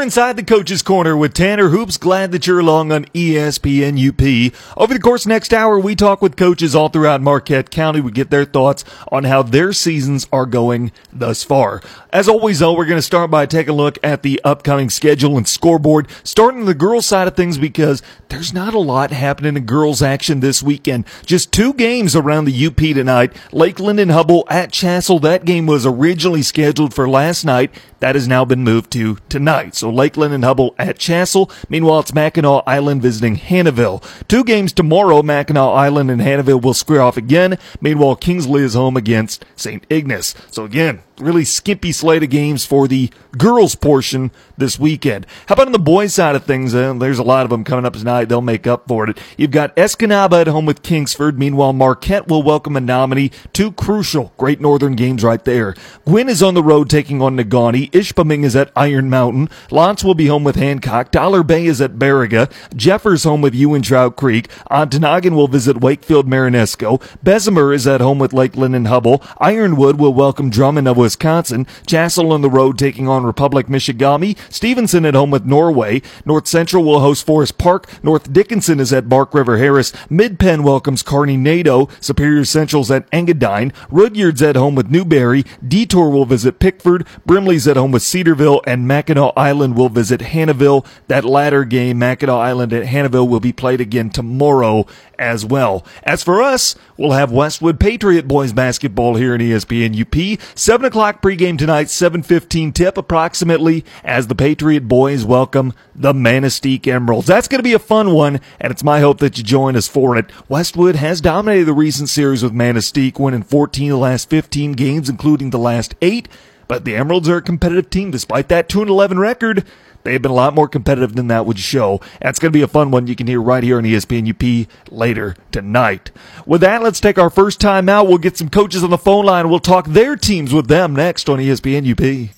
We're inside the coach's corner with Tanner Hoops. Glad that you're along on ESPN UP. Over the course next hour, we talk with coaches all throughout Marquette County. We get their thoughts on how their seasons are going thus far. As always, though, we're going to start by taking a look at the upcoming schedule and scoreboard, starting the girls' side of things because there's not a lot happening in girls' action this weekend. Just two games around the UP tonight. Lake Linden-Hubbell at Chassell. That game was originally scheduled for last night. That has now been moved to tonight. So Lake Linden-Hubbell at Chassell. Meanwhile, it's Mackinac Island visiting Hannahville. Two games tomorrow. Mackinac Island and Hannahville will square off again. Meanwhile, Kingsley is home against St. Ignace. So again, really skimpy slate of games for the girls portion this weekend. How about on the boys side of things? Uh, there's a lot of them coming up tonight. They'll make up for it. You've got Escanaba at home with Kingsford. Meanwhile, Marquette will welcome Menominee. Two crucial Great Northern games right there. Gwinn is on the road taking on Negaunee. Ishpeming is at Iron Mountain. L'Anse will be home with Hancock. Dollar Bay is at Baraga. Jeffers home with Ewen-Trout Creek. Ontonagon will visit Wakefield-Marenisco. Bessemer is at home with Lake Linden-Hubbell. Ironwood will welcome Drummond of. Chassell on the road taking on Republic-Michigamme. Stevenson at home with Norway. North Central will host Forest Park. North Dickinson is at Bark River Harris. Mid Penn welcomes Carney-Nadeau, Superior Central's at Engadine. Rudyard's at home with Newberry. Detour will visit Pickford. Brimley's at home with Cedarville. And Mackinac Island will visit Hannahville. That latter game, Mackinac Island at Hannahville, will be played again tomorrow as well. As for us, we'll have Westwood Patriot boys basketball here in ESPN UP. 7 o'clock pregame tonight, 7.15 tip approximately as the Patriot boys welcome the Manistique Emeralds. That's going to be a fun one, and it's my hope that you join us for it. Westwood has dominated the recent series with Manistique, winning 14 of the last 15 games, including the last eight. But the Emeralds are a competitive team despite that 2 11 record. They've been a lot more competitive than that would show. That's going to be a fun one you can hear right here on ESPN UP later tonight. With that, let's take our first time out. We'll get some coaches on the phone line. We'll talk their teams with them next on ESPN UP.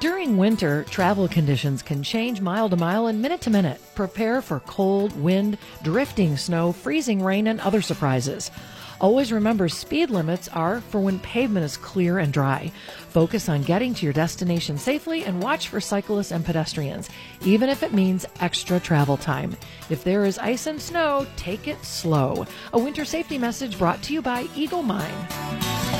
During winter, travel conditions can change mile to mile and minute to minute. Prepare for cold, wind, drifting snow, freezing rain, and other surprises. Always remember speed limits are for when pavement is clear and dry. Focus on getting to your destination safely and watch for cyclists and pedestrians, even if it means extra travel time. If there is ice and snow, take it slow. A winter safety message brought to you by Eagle Mine.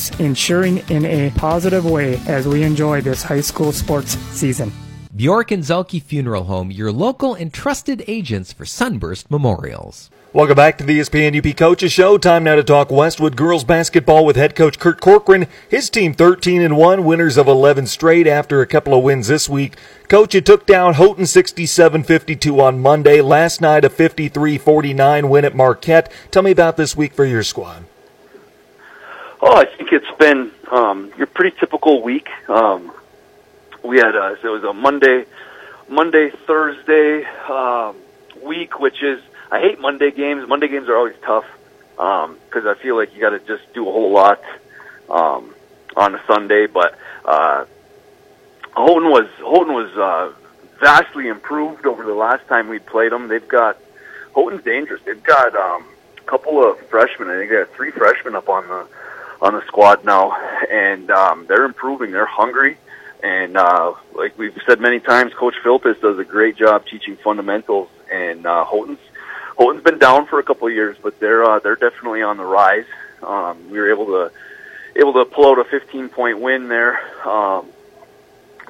ensuring in a positive way as we enjoy this high school sports season. Bjork and Zhulkie Funeral Home, your local and trusted agents for Sunburst Memorials. Welcome back to the ESPN UP Coaches Show. Time now to talk Westwood girls basketball with head coach Kurt Corcoran. His team 13 and 1, winners of 11 straight after a couple of wins this week. Coach, you took down Houghton 67-52 on Monday. Last night a 53-49 win at Marquette. Tell me about this week for your squad. Oh, I think it's been um, your pretty typical week. Um, we had a, so it was a Monday, Monday Thursday um, week, which is I hate Monday games. Monday games are always tough because um, I feel like you got to just do a whole lot um, on a Sunday. But uh, Houghton was Houghton was uh, vastly improved over the last time we played them. They've got Houghton's dangerous. They've got um, a couple of freshmen. I think they got three freshmen up on the on the squad now, and um, they're improving. They're hungry, and uh, like we've said many times, Coach Philpis does a great job teaching fundamentals. And uh, Houghton's Houghton's been down for a couple of years, but they're uh, they're definitely on the rise. Um, we were able to able to pull out a 15 point win there, um,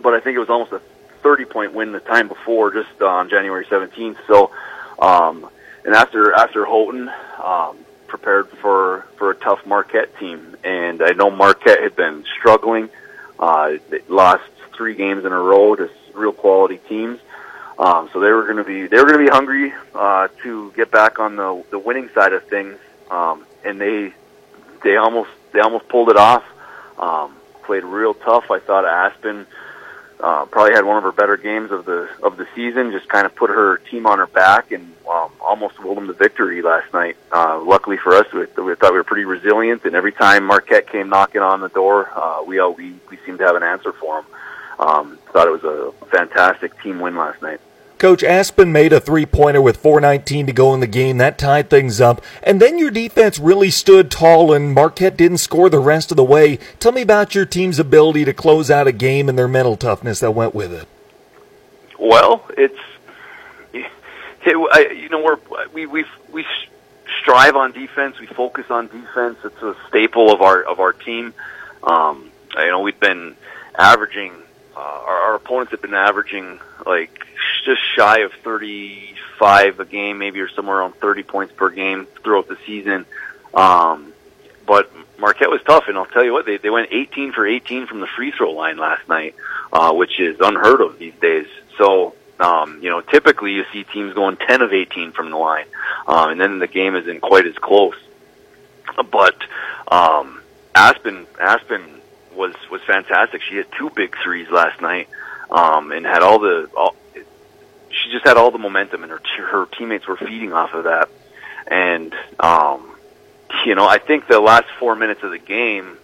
but I think it was almost a 30 point win the time before, just on January 17th. So, um, and after after Houghton. Um, prepared for for a tough Marquette team, and I know Marquette had been struggling. Uh, they lost three games in a row to real quality teams, um, so they were going to be they were going to be hungry uh, to get back on the the winning side of things, um, and they they almost they almost pulled it off. Um, played real tough. I thought Aspen uh, probably had one of her better games of the of the season. Just kind of put her team on her back and um, almost willed them to victory last night. Uh, luckily for us, we, we thought we were pretty resilient, and every time Marquette came knocking on the door, uh, we uh, we we seemed to have an answer for them. Um, thought it was a fantastic team win last night. Coach Aspen made a three pointer with 4.19 to go in the game. That tied things up. And then your defense really stood tall, and Marquette didn't score the rest of the way. Tell me about your team's ability to close out a game and their mental toughness that went with it. Well, it's. It, you know, we're, we we we strive on defense. We focus on defense. It's a staple of our of our team. Um, you know, we've been averaging. Uh, our, our opponents have been averaging like just shy of 35 a game, maybe or somewhere around 30 points per game throughout the season. Um, but Marquette was tough, and I'll tell you what, they, they went 18 for 18 from the free throw line last night, uh, which is unheard of these days. So, um, you know, typically you see teams going 10 of 18 from the line, um, and then the game isn't quite as close. But um, Aspen, Aspen was was fantastic. She hit two big threes last night, um, and had all the all, she just had all the momentum, and her her teammates were feeding off of that. And um, you know, I think the last four minutes of the game,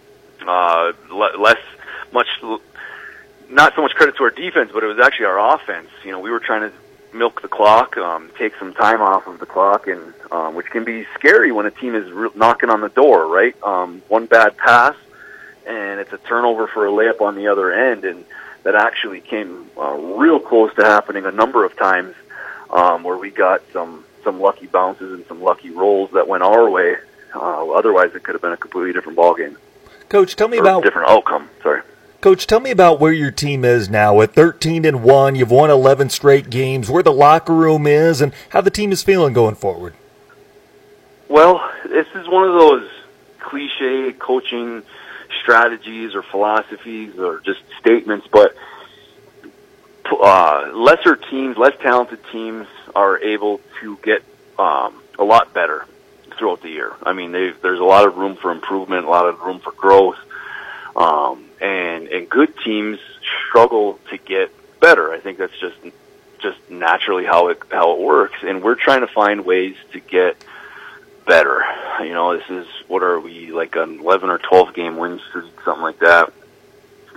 uh, less much, not so much credit to our defense, but it was actually our offense. You know, we were trying to milk the clock, um, take some time off of the clock, and um, which can be scary when a team is re- knocking on the door. Right, um, one bad pass, and it's a turnover for a layup on the other end, and that actually came uh, real close to happening a number of times, um, where we got some some lucky bounces and some lucky rolls that went our way. Uh, otherwise, it could have been a completely different ball game. Coach, tell me about different outcome. Sorry. Coach, tell me about where your team is now. At 13 and 1, you've won 11 straight games, where the locker room is, and how the team is feeling going forward. Well, this is one of those cliche coaching strategies or philosophies or just statements, but uh, lesser teams, less talented teams are able to get um, a lot better throughout the year. I mean, there's a lot of room for improvement, a lot of room for growth, um, and and good teams struggle to get better. I think that's just just naturally how it how it works, and we're trying to find ways to get better. You know, this is what are we like an 11 or 12 game win streak, something like that.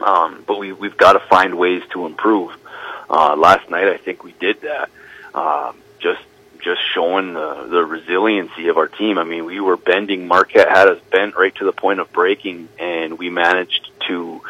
Um, but we we've got to find ways to improve. Uh, last night, I think we did that. Um, just just showing the the resiliency of our team. I mean, we were bending. Marquette had us bent right to the point of breaking, and we managed to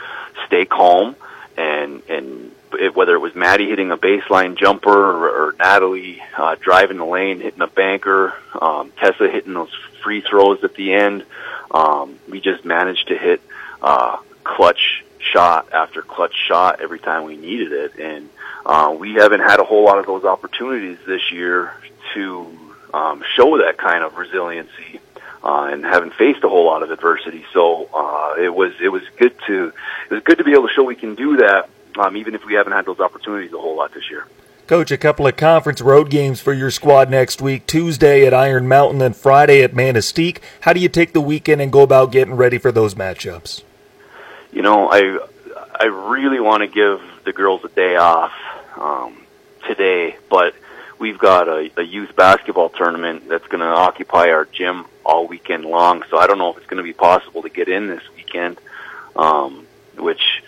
stay calm and and it, whether it was Maddie hitting a baseline jumper or, or Natalie uh, driving the lane, hitting a banker, um, Tessa hitting those free throws at the end, um, we just managed to hit uh, clutch shot after clutch shot every time we needed it, and uh, we haven't had a whole lot of those opportunities this year to um, show that kind of resiliency. Uh, and haven't faced a whole lot of adversity, so uh, it was it was good to it was good to be able to show we can do that um, even if we haven't had those opportunities a whole lot this year. Coach, a couple of conference road games for your squad next week. Tuesday at Iron Mountain and Friday at Manistique. How do you take the weekend and go about getting ready for those matchups? You know, I I really want to give the girls a day off um, today, but we've got a, a youth basketball tournament that's going to occupy our gym all weekend long. So I don't know if it's going to be possible to get in this weekend, um, which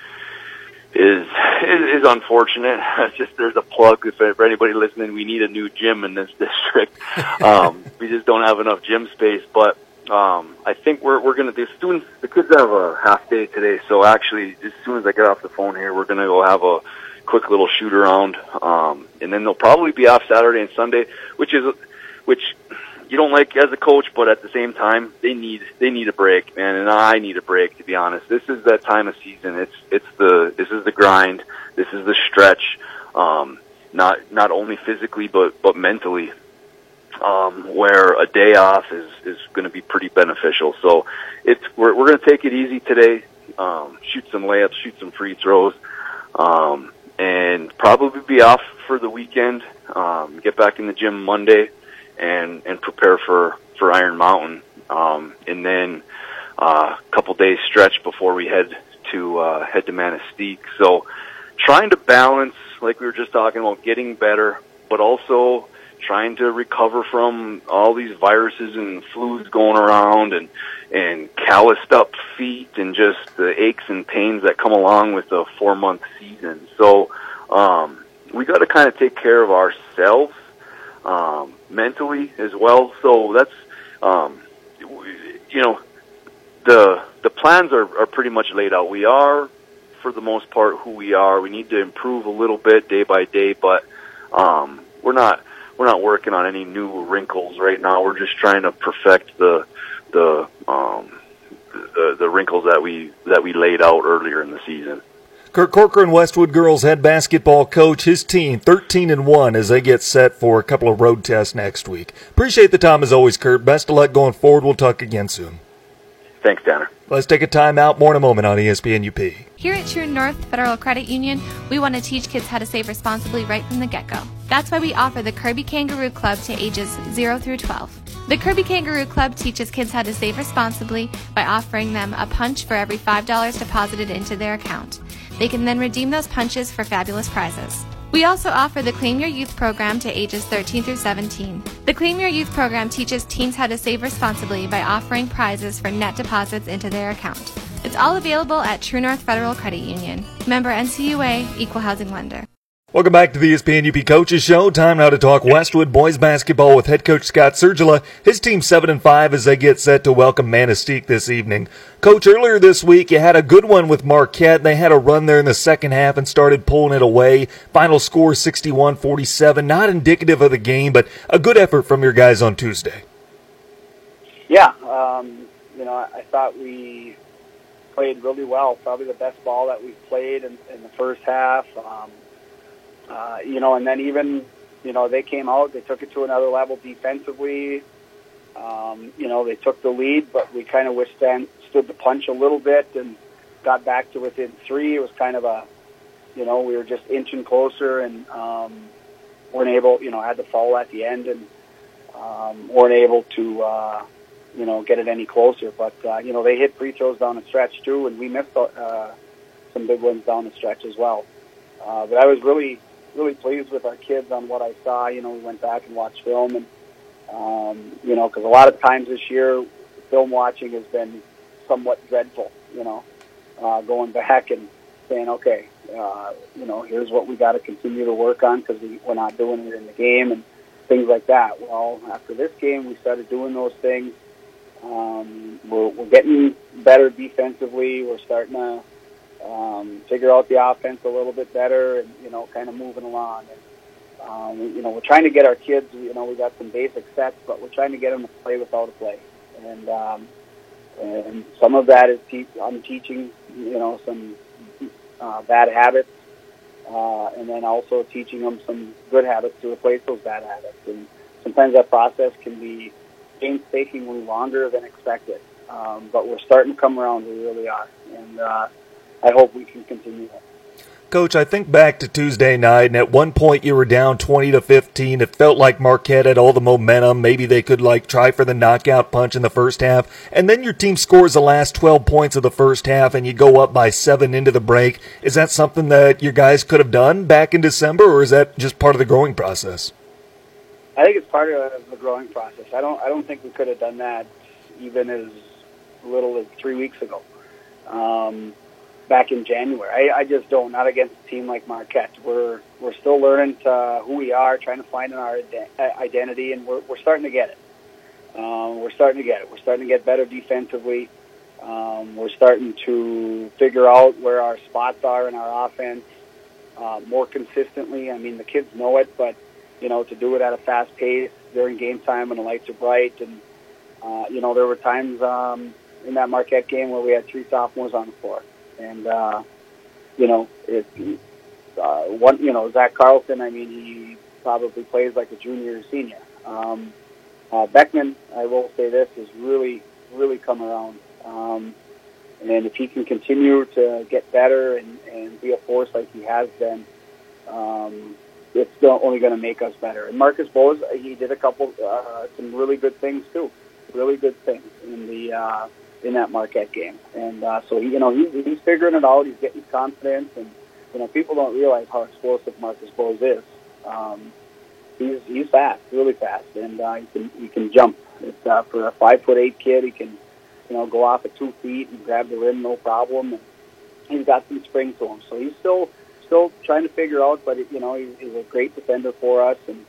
is is, is unfortunate. It's just there's a plug if for anybody listening. We need a new gym in this district. Um, we just don't have enough gym space. But um, I think we're we're gonna. The students, the kids have a half day today. So actually, as soon as I get off the phone here, we're gonna go have a quick little shoot around, um, and then they'll probably be off Saturday and Sunday, which is which you don't like as a coach, but at the same time, they need they need a break, man, and I need a break. To be honest, this is that time of season. It's it's the this is the grind. This is the stretch. Um, not not only physically but but mentally, um, where a day off is is going to be pretty beneficial. So it's we're we're going to take it easy today. Um, shoot some layups, shoot some free throws, um, and probably be off for the weekend. Um, get back in the gym Monday and and prepare for for Iron Mountain, um, and then uh, a couple days stretch before we head to uh, head to Manistique. So trying to balance, like we were just talking about, getting better, but also trying to recover from all these viruses and flus going around and and calloused up feet and just the aches and pains that come along with a four month season. So um, we got to kind of take care of ourselves um, mentally as well. So that's um, you know the the plans are, are pretty much laid out. We are for the most part who we are. We need to improve a little bit day by day, but um, we're not we're not working on any new wrinkles right now. We're just trying to perfect the the um, the, the wrinkles that we that we laid out earlier in the season. Kurt Corcoran, Westwood girls head basketball coach, his team 13 and 1 as they get set for a couple of road tests next week. Appreciate the time as always, Kurt. Best of luck going forward. We'll talk again soon. Thanks, Tanner. Let's take a time out. More in a moment on ESPN UP. Here at True North Federal Credit Union, we want to teach kids how to save responsibly right from the get go. That's why we offer the Kirby Kangaroo Club to ages 0 through 12. The Kirby Kangaroo Club teaches kids how to save responsibly by offering them a punch for every $5 deposited into their account. They can then redeem those punches for fabulous prizes. We also offer the Claim Your Youth program to ages 13 through 17. The Claim Your Youth program teaches teens how to save responsibly by offering prizes for net deposits into their account. It's all available at True North Federal Credit Union. Member NCUA, Equal Housing Lender. Welcome back to the ESPN UP Coaches Show. Time now to talk Westwood boys basketball with head coach Scott Sergila. His team seven and five as they get set to welcome Manistique this evening. Coach, earlier this week you had a good one with Marquette. They had a run there in the second half and started pulling it away. Final score 61-47. Not indicative of the game, but a good effort from your guys on Tuesday. Yeah, um, you know, I thought we played really well. Probably the best ball that we've played in, in the first half. Um, uh, you know, and then even, you know, they came out, they took it to another level defensively. Um, you know, they took the lead, but we kind of withstand stood the punch a little bit and got back to within three. It was kind of a, you know, we were just inching closer and um, weren't able, you know, had to fall at the end and um, weren't able to, uh, you know, get it any closer. But uh, you know, they hit free throws down the stretch too, and we missed uh, some big ones down the stretch as well. Uh, but I was really really pleased with our kids on what I saw. You know, we went back and watched film, and um, you know, because a lot of times this year, film watching has been somewhat dreadful. You know, uh, going back and saying, okay, uh, you know, here's what we got to continue to work on because we, we're not doing it in the game and things like that. Well, after this game, we started doing those things. Um, we're, we're getting better defensively. We're starting to um, figure out the offense a little bit better, and you know, kind of moving along. And um, you know, we're trying to get our kids. You know, we got some basic sets, but we're trying to get them to play without a play. And um, and some of that is te- I'm teaching. You know, some uh, bad habits, uh, and then also teaching them some good habits to replace those bad habits. And sometimes that process can be painstakingly longer than expected. Um, but we're starting to come around. We really are, and uh, I hope we can continue that. Coach, I think back to Tuesday night, and at one point you were down 20 to 15. It felt like Marquette had all the momentum. Maybe they could like try for the knockout punch in the first half, and then your team scores the last 12 points of the first half, and you go up by seven into the break. Is that something that your guys could have done back in December, or is that just part of the growing process? I think it's part of the growing process. I don't. I don't think we could have done that even as little as three weeks ago. Um, back in January. I, I just don't. Not against a team like Marquette. We're we're still learning to, who we are, trying to find our identity, and we're we're starting to get it. Um, we're starting to get it. We're starting to get better defensively. Um, we're starting to figure out where our spots are in our offense uh, more consistently. I mean, the kids know it, but you know, to do it at a fast pace during game time when the lights are bright, and uh, you know, there were times um, in that Marquette game where we had three sophomores on the floor and uh, you know, it, uh, one, you know, Zach Carlson. I mean, he probably plays like a junior or senior. Um, uh, Beckman, I will say this, has really, really come around. Um, and if he can continue to get better and, and be a force like he has been, um, it's only going to make us better. And Marcus Bose, he did a couple, uh, some really good things too. Really good things in the uh, in that Marquette game. And uh, so, you know, he's, he's figuring it out. He's getting confidence. And, you know, people don't realize how explosive Marcus Bose is. Um, he's, he's fast, really fast. And uh, he, can, he can jump. It's, uh, for a five foot eight kid, he can, you know, go off at two feet and grab the rim, no problem. And he's got some spring to him. So he's still, still trying to figure out, but, you know, he's, he's a great defender for us. And,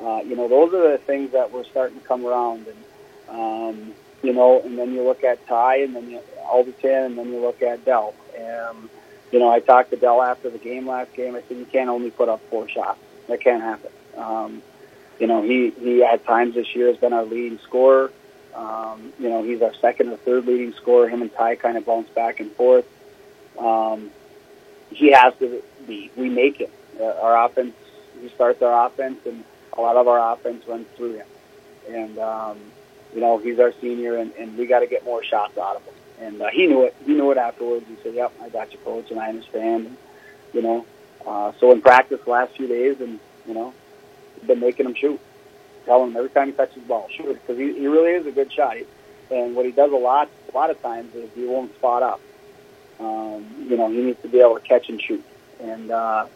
uh, you know, those are the things that we're starting to come around. And, um, you know, and then you look at Ty, and then you, Alderton, and then you look at Dell. Um, you know, I talked to Dell after the game last game. I said, you can't only put up four shots. That can't happen. Um, you know, he, he at times this year has been our leading scorer. Um, you know, he's our second or third leading scorer. Him and Ty kind of bounce back and forth. Um, he has to be. We make it. Uh, our offense, he starts our offense, and a lot of our offense runs through him. And, um, you know, he's our senior, and, and we got to get more shots out of him. And uh, he knew it. He knew it afterwards. He said, "Yep, I got you, coach, and I understand." And, you know, uh, so in practice the last few days, and you know, been making him shoot. Telling him every time he touches the ball, shoot because he, he really is a good shot. And what he does a lot, a lot of times, is he won't spot up. Um, you know, he needs to be able to catch and shoot. And uh,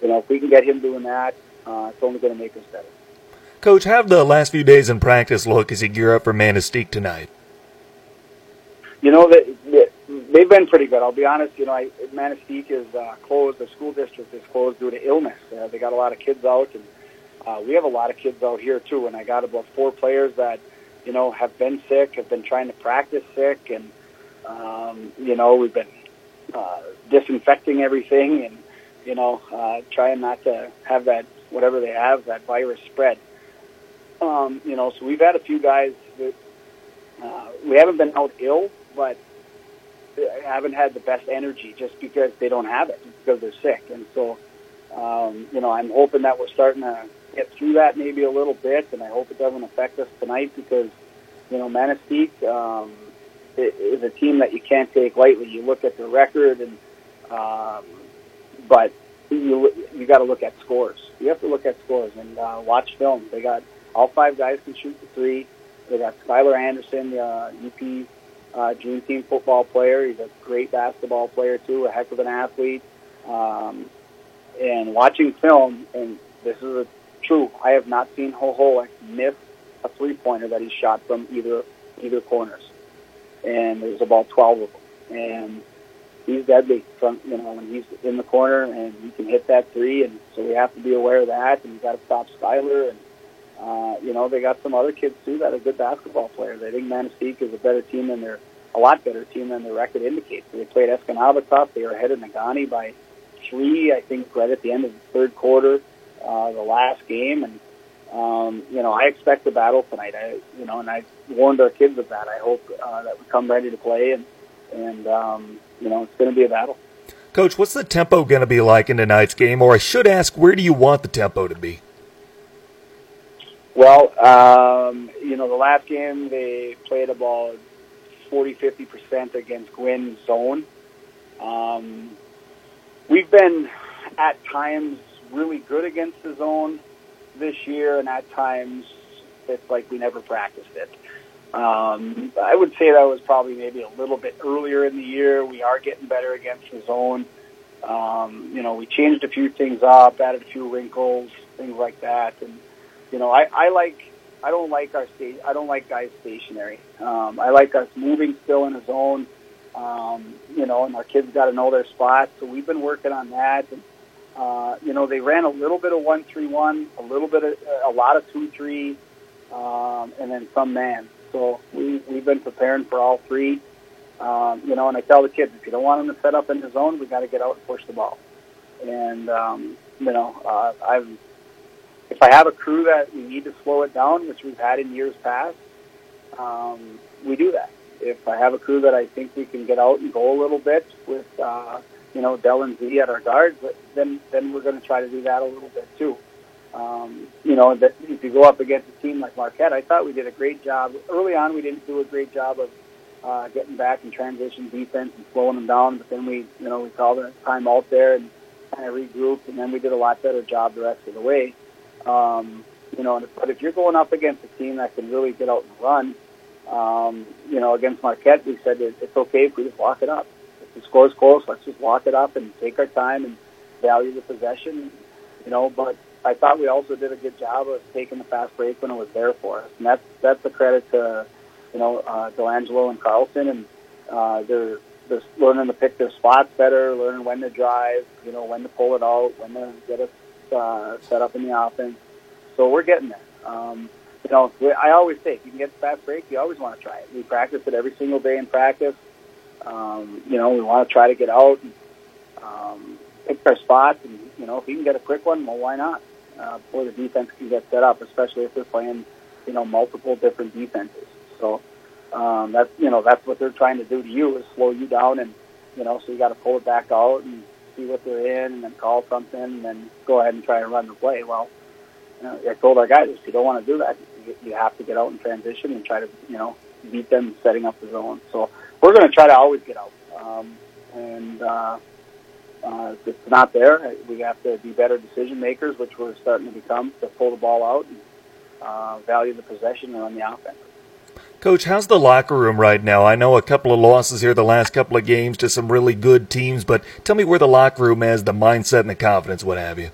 you know, if we can get him doing that, uh, it's only going to make us better. Coach, how have the last few days in practice look as you gear up for Manistique tonight? You know, they, they've been pretty good. I'll be honest. You know, I, Manistique is uh, closed. The school district is closed due to illness. Uh, they got a lot of kids out, and uh, we have a lot of kids out here too. And I got about four players that, you know, have been sick, have been trying to practice sick, and um, you know, we've been uh, disinfecting everything, and you know, uh, trying not to have that whatever they have that virus spread. Um, you know, so we've had a few guys that uh, we haven't been out ill, but haven't had the best energy just because they don't have it because they're sick. And so, um, you know, I'm hoping that we're starting to get through that maybe a little bit, and I hope it doesn't affect us tonight because, you know, Manistique um, is a team that you can't take lightly. You look at the record, and um, but you you got to look at scores. You have to look at scores and uh, watch film. They got all five guys can shoot the three. They got Skylar Anderson, the uh, UP uh, Dream Team football player. He's a great basketball player too, a heck of an athlete. Um, and watching film, and this is a true. I have not seen Hoholic miss a three pointer that he shot from either either corners, and there's about twelve of them. And he's deadly from you know when he's in the corner and he can hit that three, and so we have to be aware of that, and we got to stop Skyler and uh, you know, they got some other kids too that are good basketball players. I think Manistique is a better team than their a lot better team than their record indicates. They played Escanaba tough. They were ahead of Negaunee by three, I think, right at the end of the third quarter, uh, the last game. And um, you know, I expect a battle tonight. I, you know, and I warned our kids of that. I hope uh, that we come ready to play, and and um, you know, it's going to be a battle. Coach, what's the tempo going to be like in tonight's game? Or I should ask, where do you want the tempo to be? Well, um, you know, the last game they played about 40, 50% against Gwinn zone. Um, we've been at times really good against the zone this year, and at times it's like we never practiced it. Um, I would say that was probably maybe a little bit earlier in the year. We are getting better against the zone. Um, you know, we changed a few things up, added a few wrinkles, things like that, and you know, I, I like I don't like our state. I don't like guys stationary. Um, I like us moving still in a zone. Um, you know, and our kids got to know their spots. So we've been working on that. And uh, you know, they ran a little bit of one three one, a little bit of a lot of two three, um, and then some man. So we we've been preparing for all three. Um, you know, and I tell the kids if you don't want them to set up in the zone, we got to get out and push the ball. And um, you know, uh, I've if I have a crew that we need to slow it down, which we've had in years past, um, we do that. If I have a crew that I think we can get out and go a little bit with, uh, you know, Dell and Z at our guards, then then we're going to try to do that a little bit too. Um, you know, that if you go up against a team like Marquette, I thought we did a great job early on. We didn't do a great job of uh, getting back and transition defense and slowing them down. But then we, you know, we called a time out there and kind of regrouped, and then we did a lot better job the rest of the way. Um, you know, but if you're going up against a team that can really get out and run, um, you know, against Marquette, we said it, it's okay if we just lock it up. If the score's close, let's just lock it up and take our time and value the possession. You know, but I thought we also did a good job of taking the fast break when it was there for us, and that's that's a credit to you know uh, Delangelo and Carlson, and uh, they're they're learning to pick their spots better, learning when to drive, you know, when to pull it out, when to get us uh, set up in the offense. So we're getting there. Um, you know, I always say if you can get the fast break, you always want to try it. We practice it every single day in practice. Um, you know, we want to try to get out and um, pick our spots, and you know, if you can get a quick one, well, why not? Uh, before the defense can get set up, especially if they're playing, you know, multiple different defenses. So um, that's you know that's what they're trying to do to you is slow you down, and you know, so you got to pull it back out and see what they're in, and then call something, and then go ahead and try and run the play. Well, you know, I told our guys if you don't want to do that, you have to get out in transition and try to, you know, beat them setting up the zone. So we're going to try to always get out. Um, and uh, uh, if it's not there, we have to be better decision makers, which we're starting to become, to pull the ball out and uh, value the possession and run the offense. Coach, how's the locker room right now? I know a couple of losses here the last couple of games to some really good teams, but tell me where the locker room is, the mindset and the confidence, what have you.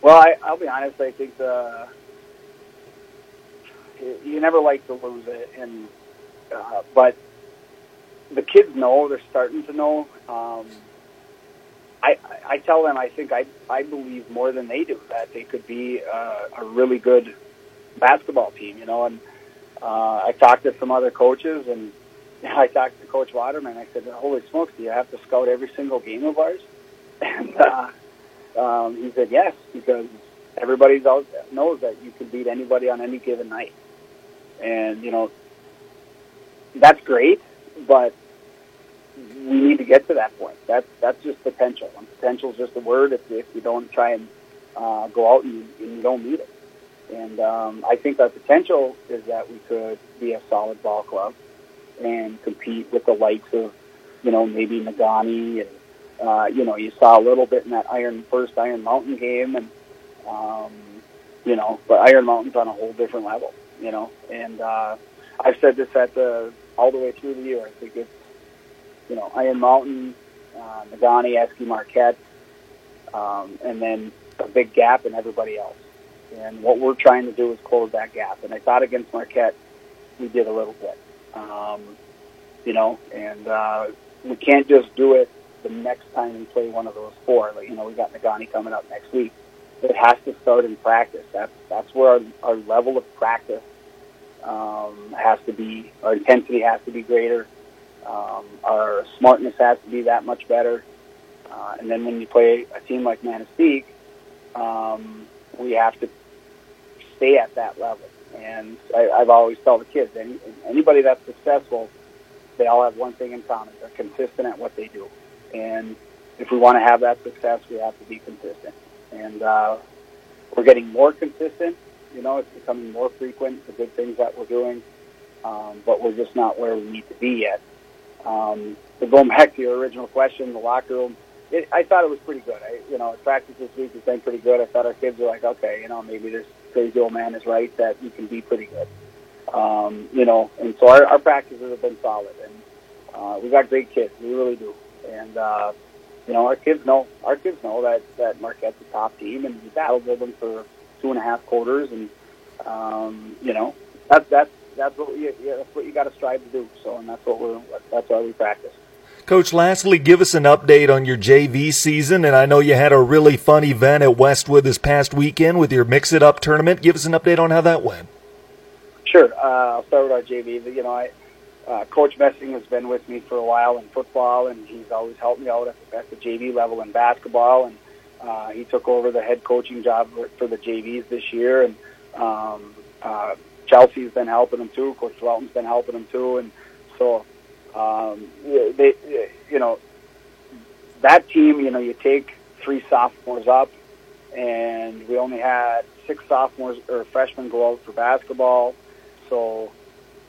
Well, I, I'll be honest. I think the you never like to lose it, and uh, but the kids know they're starting to know. Um, I I tell them I think I I believe more than they do that they could be uh, a really good basketball team, you know. And uh, I talked to some other coaches, and I talked to Coach Waterman. I said, "Holy smokes, do you have to scout every single game of ours?" And uh, um, he said, "Yes, because everybody knows that you can beat anybody on any given night." and you know that's great, but we need to get to that point. That's that's just potential, and potential is just a word if if you don't try and uh, go out and, and you don't meet it. And um, I think our potential is that we could be a solid ball club and compete with the likes of, you know, maybe Negaunee and uh, you know, you saw a little bit in that Iron first Iron Mountain game, and um, you know, but Iron Mountain's on a whole different level you know. And uh, I've said this at the all the way through the year. I think it's you know Iron Mountain, uh, Negaunee, Eski Marquette, um, and then a big gap in everybody else. And what we're trying to do is close that gap. And I thought against Marquette, we did a little bit. Um, you know, and uh, we can't just do it the next time we play one of those four. Like, you know, we got Negaunee coming up next week. It has to start in practice. That's that's where our, our level of practice um, has to be, our intensity has to be greater, um, our smartness has to be that much better. Uh, and then when you play a team like Manistique, um, we have to stay at that level. And I, I've always told the kids, any, anybody that's successful, they all have one thing in common: they're consistent at what they do. And if we want to have that success, we have to be consistent. And uh, we're getting more consistent you know, it's becoming more frequent, the good things that we're doing, um, but we're just not where we need to be yet. Um, so going back to your original question, the locker room, it, I thought it was pretty good. I, you know, practice this week has been pretty good. I thought our kids were like, okay, you know, maybe this crazy old man is right that we can be pretty good. Um, you know, and so our, our practices have been solid, and uh, we got great kids. We really do. And uh, you know, our kids know our kids know that that Marquette's a top team, and we battled with them for two and a half quarters, and um, you know that's that's that's what you yeah, that's what you got to strive to do. So, and that's what we're that's why we practice. Coach, lastly, give us an update on your JV season. And I know you had a really fun event at Westwood this past weekend with your Mix It Up tournament. Give us an update on how that went. Sure. Uh, I'll start with our JV. You know, I, uh, Coach Messing has been with me for a while in football, and he's always helped me out at the, at the JV level in basketball. And uh, he took over the head coaching job for the JVs this year, and um, uh, Chelsea's been helping him too. Coach Welton's been helping him too, and so um, they, you know, that team. You know, you take three sophomores up, and we only had six sophomores or freshmen go out for basketball, so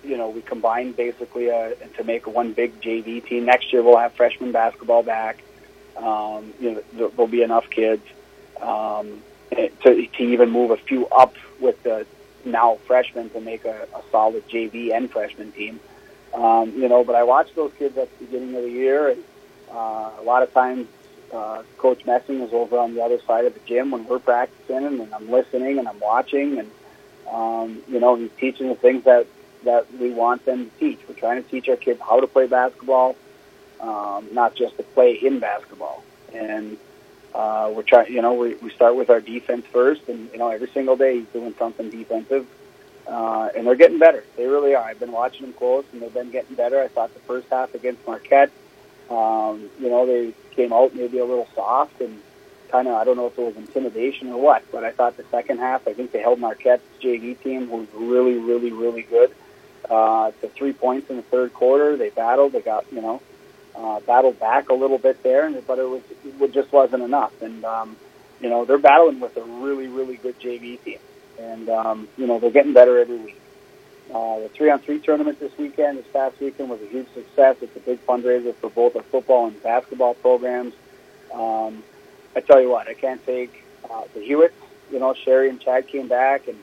you know we combined basically uh, to make one big JV team. Next year we'll have freshman basketball back. Um, you know, there'll be enough kids um, to, to even move a few up with the now freshmen to make a, a solid JV and freshman team. Um, you know, but I watched those kids at the beginning of the year, and uh, a lot of times uh, Coach Messing is over on the other side of the gym when we're practicing, and I'm listening and I'm watching, and um, you know, he's teaching the things that that we want them to teach. We're trying to teach our kids how to play basketball, um, not just to play in basketball. And uh, we're trying, you know, we, we start with our defense first, and you know, every single day he's doing something defensive, uh, and they're getting better. They really are. I've been watching them close, and they've been getting better. I thought the first half against Marquette, um, you know, they came out maybe a little soft and kind of, I don't know if it was intimidation or what, but I thought the second half, I think they held Marquette's JV team, who was really, really, really good, uh, to three points in the third quarter. They battled. They got, you know, uh, battled back a little bit there, but it was it just wasn't enough. And um, you know they're battling with a really really good JV team, and um, you know they're getting better every week. Uh, the three on three tournament this weekend, this past weekend, was a huge success. It's a big fundraiser for both our football and basketball programs. Um, I tell you what, I can't take uh, the Hewitts. You know, Sherry and Chad came back, and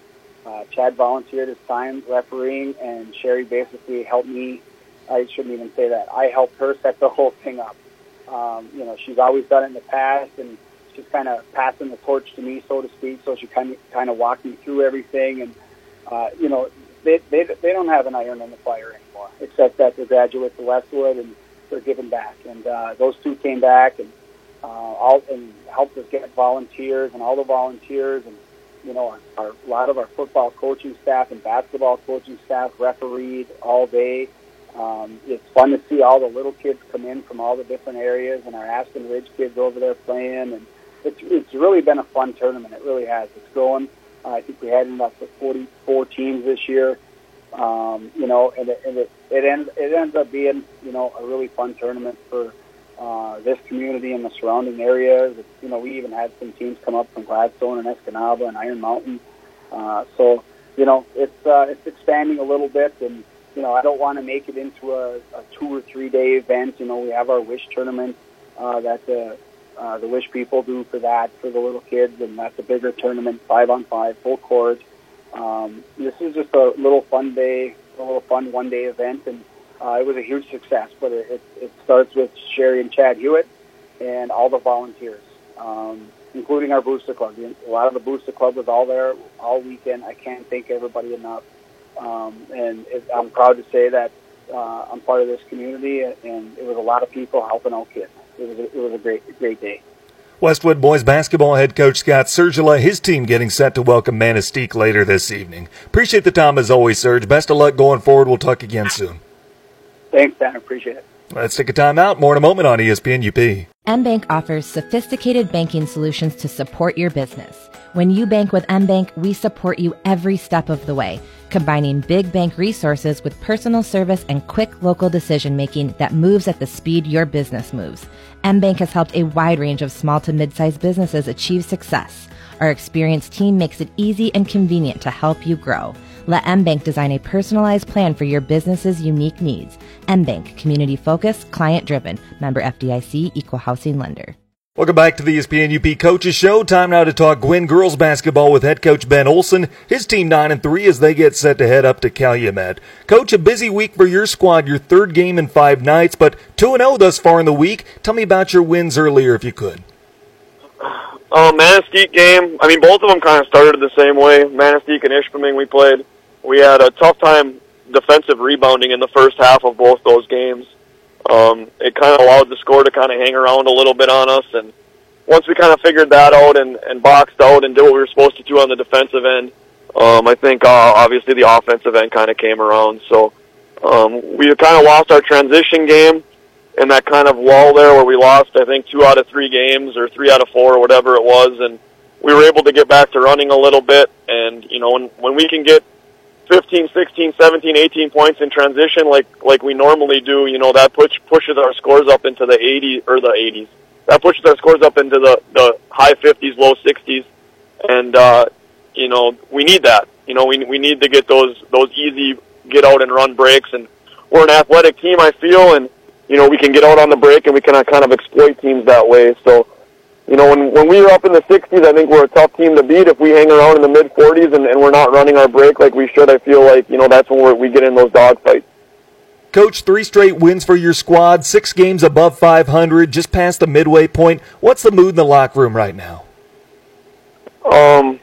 uh, Chad volunteered his time refereeing, and Sherry basically helped me I shouldn't even say that. I helped her set the whole thing up. Um, you know, she's always done it in the past, and she's kind of passing the torch to me, so to speak. So she kind of kind of walked me through everything, and uh, you know, they they they don't have an iron in the fire anymore, except that they're graduates of Westwood and they're giving back. And uh, those two came back and uh, all and helped us get volunteers, and all the volunteers and you know, our, our, a lot of our football coaching staff and basketball coaching staff refereed all day. Um, it's fun to see all the little kids come in from all the different areas, and our Aspen Ridge kids over there playing, and it's it's really been a fun tournament. It really has. It's growing. Uh, I think we had enough for 44 teams this year. Um, you know, and it, and it it ends it ends up being you know a really fun tournament for uh, this community and the surrounding areas. It's, you know, we even had some teams come up from Gladstone and Escanaba and Iron Mountain. Uh, so you know, it's uh, it's expanding a little bit and you know, I don't want to make it into a, a two or three day event. You know, we have our wish tournament uh, that the uh, the wish people do for that for the little kids, and that's a bigger tournament, five on five, full court. Um, this is just a little fun day, a little fun one day event, and uh, it was a huge success. But it, it, it starts with Sherry and Chad Hewitt and all the volunteers, um, including our booster club. A lot of the booster club was all there all weekend. I can't thank everybody enough. Um, and it, I'm proud to say that uh, I'm part of this community, and it was a lot of people helping out kids. It was a, it was a great great day. Westwood boys basketball head coach Scott Sergila, his team getting set to welcome Manistique later this evening. Appreciate the time as always, Serge. Best of luck going forward. We'll talk again soon. Thanks, Dan. Appreciate it. Let's take a time out. More in a moment on ESPN UP. MBank offers sophisticated banking solutions to support your business. When you bank with MBank, we support you every step of the way combining big bank resources with personal service and quick local decision making that moves at the speed your business moves. MBank has helped a wide range of small to mid-sized businesses achieve success. Our experienced team makes it easy and convenient to help you grow. Let MBank design a personalized plan for your business's unique needs. MBank, community focused, client driven. Member FDIC, equal housing lender. Welcome back to the ESPN UP Coaches Show. Time now to talk Gwinn girls basketball with head coach Ben Olson. His team 9 and 3 as they get set to head up to Calumet. Coach, a busy week for your squad, your third game in five nights, but 2 and 0 thus far in the week. Tell me about your wins earlier if you could. Oh, Manistique game. I mean, both of them kind of started the same way. Manistique and Ishpeming we played. We had a tough time defensive rebounding in the first half of both those games um, it kind of allowed the score to kind of hang around a little bit on us. And once we kind of figured that out and, and boxed out and did what we were supposed to do on the defensive end, um, I think uh, obviously the offensive end kind of came around. So um, we kind of lost our transition game in that kind of lull there where we lost, I think, two out of three games or three out of four or whatever it was. And we were able to get back to running a little bit. And, you know, when, when we can get 15, 16, 17, 18 points in transition like like we normally do, you know, that push pushes our scores up into the 80 or the 80s. That pushes our scores up into the the high 50s, low 60s, and uh, you know we need that. You know, we we need to get those those easy get out and run breaks, and we're an athletic team, I feel, and you know we can get out on the break and we can kind of exploit teams that way. So you know, when when we were up in the 60s, I think we're a tough team to beat. If we hang around in the mid 40s and, and we're not running our break like we should, I feel like you know that's when we're, we get in those dogfights. Coach, three straight wins for your squad, six games above 500, just past the midway point. What's the mood in the locker room right now? Um,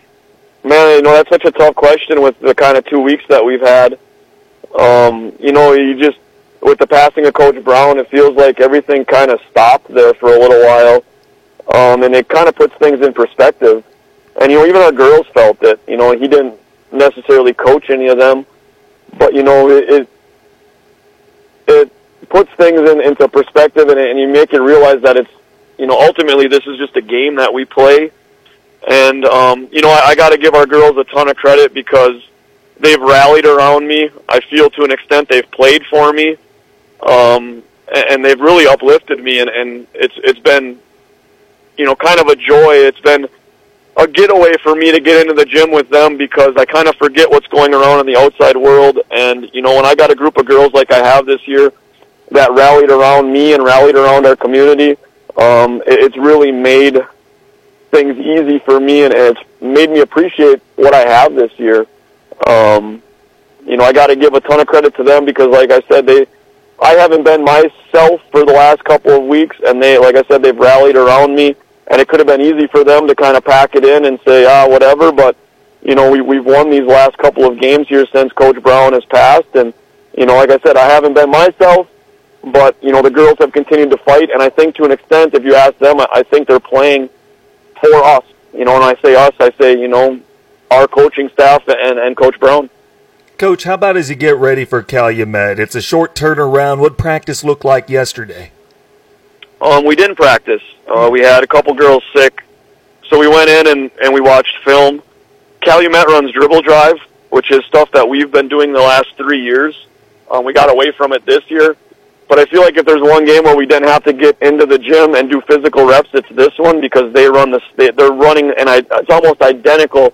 man, you know that's such a tough question with the kind of two weeks that we've had. Um, you know, you just with the passing of Coach Brown, it feels like everything kind of stopped there for a little while, um, and it kind of puts things in perspective. And you know, even our girls felt it. You know, he didn't necessarily coach any of them, but you know, it, it it puts things in, into perspective and, and you make it realize that it's, you know, ultimately this is just a game that we play. And, um, you know, I, I got to give our girls a ton of credit because they've rallied around me. I feel to an extent they've played for me. Um, and they've really uplifted me and, and it's, it's been, you know, kind of a joy. It's been a getaway for me to get into the gym with them because I kind of forget what's going around in the outside world. And, you know, when I got a group of girls like I have this year that rallied around me and rallied around our community, um, it, it's really made things easy for me and, and it's made me appreciate what I have this year. Um, you know, I got to give a ton of credit to them because, like I said, they, I haven't been myself for the last couple of weeks, and they, like I said, they've rallied around me and it could have been easy for them to kind of pack it in and say, ah, whatever. But you know, we we've won these last couple of games here since Coach Brown has passed, and you know, like I said, I haven't been myself, but you know, the girls have continued to fight, and I think to an extent, if you ask them, I think they're playing for us. You know, when I say us, I say you know, our coaching staff and and Coach Brown. Coach, how about as you get ready for Calumet? It's a short turnaround. What practice looked like yesterday? Um, we didn't practice. Uh, we had a couple girls sick, so we went in and, and we watched film. Calumet runs dribble drive, which is stuff that we've been doing the last three years. Um, we got away from it this year, but I feel like if there's one game where we didn't have to get into the gym and do physical reps, it's this one because they run this. They, they're running, and I, it's almost identical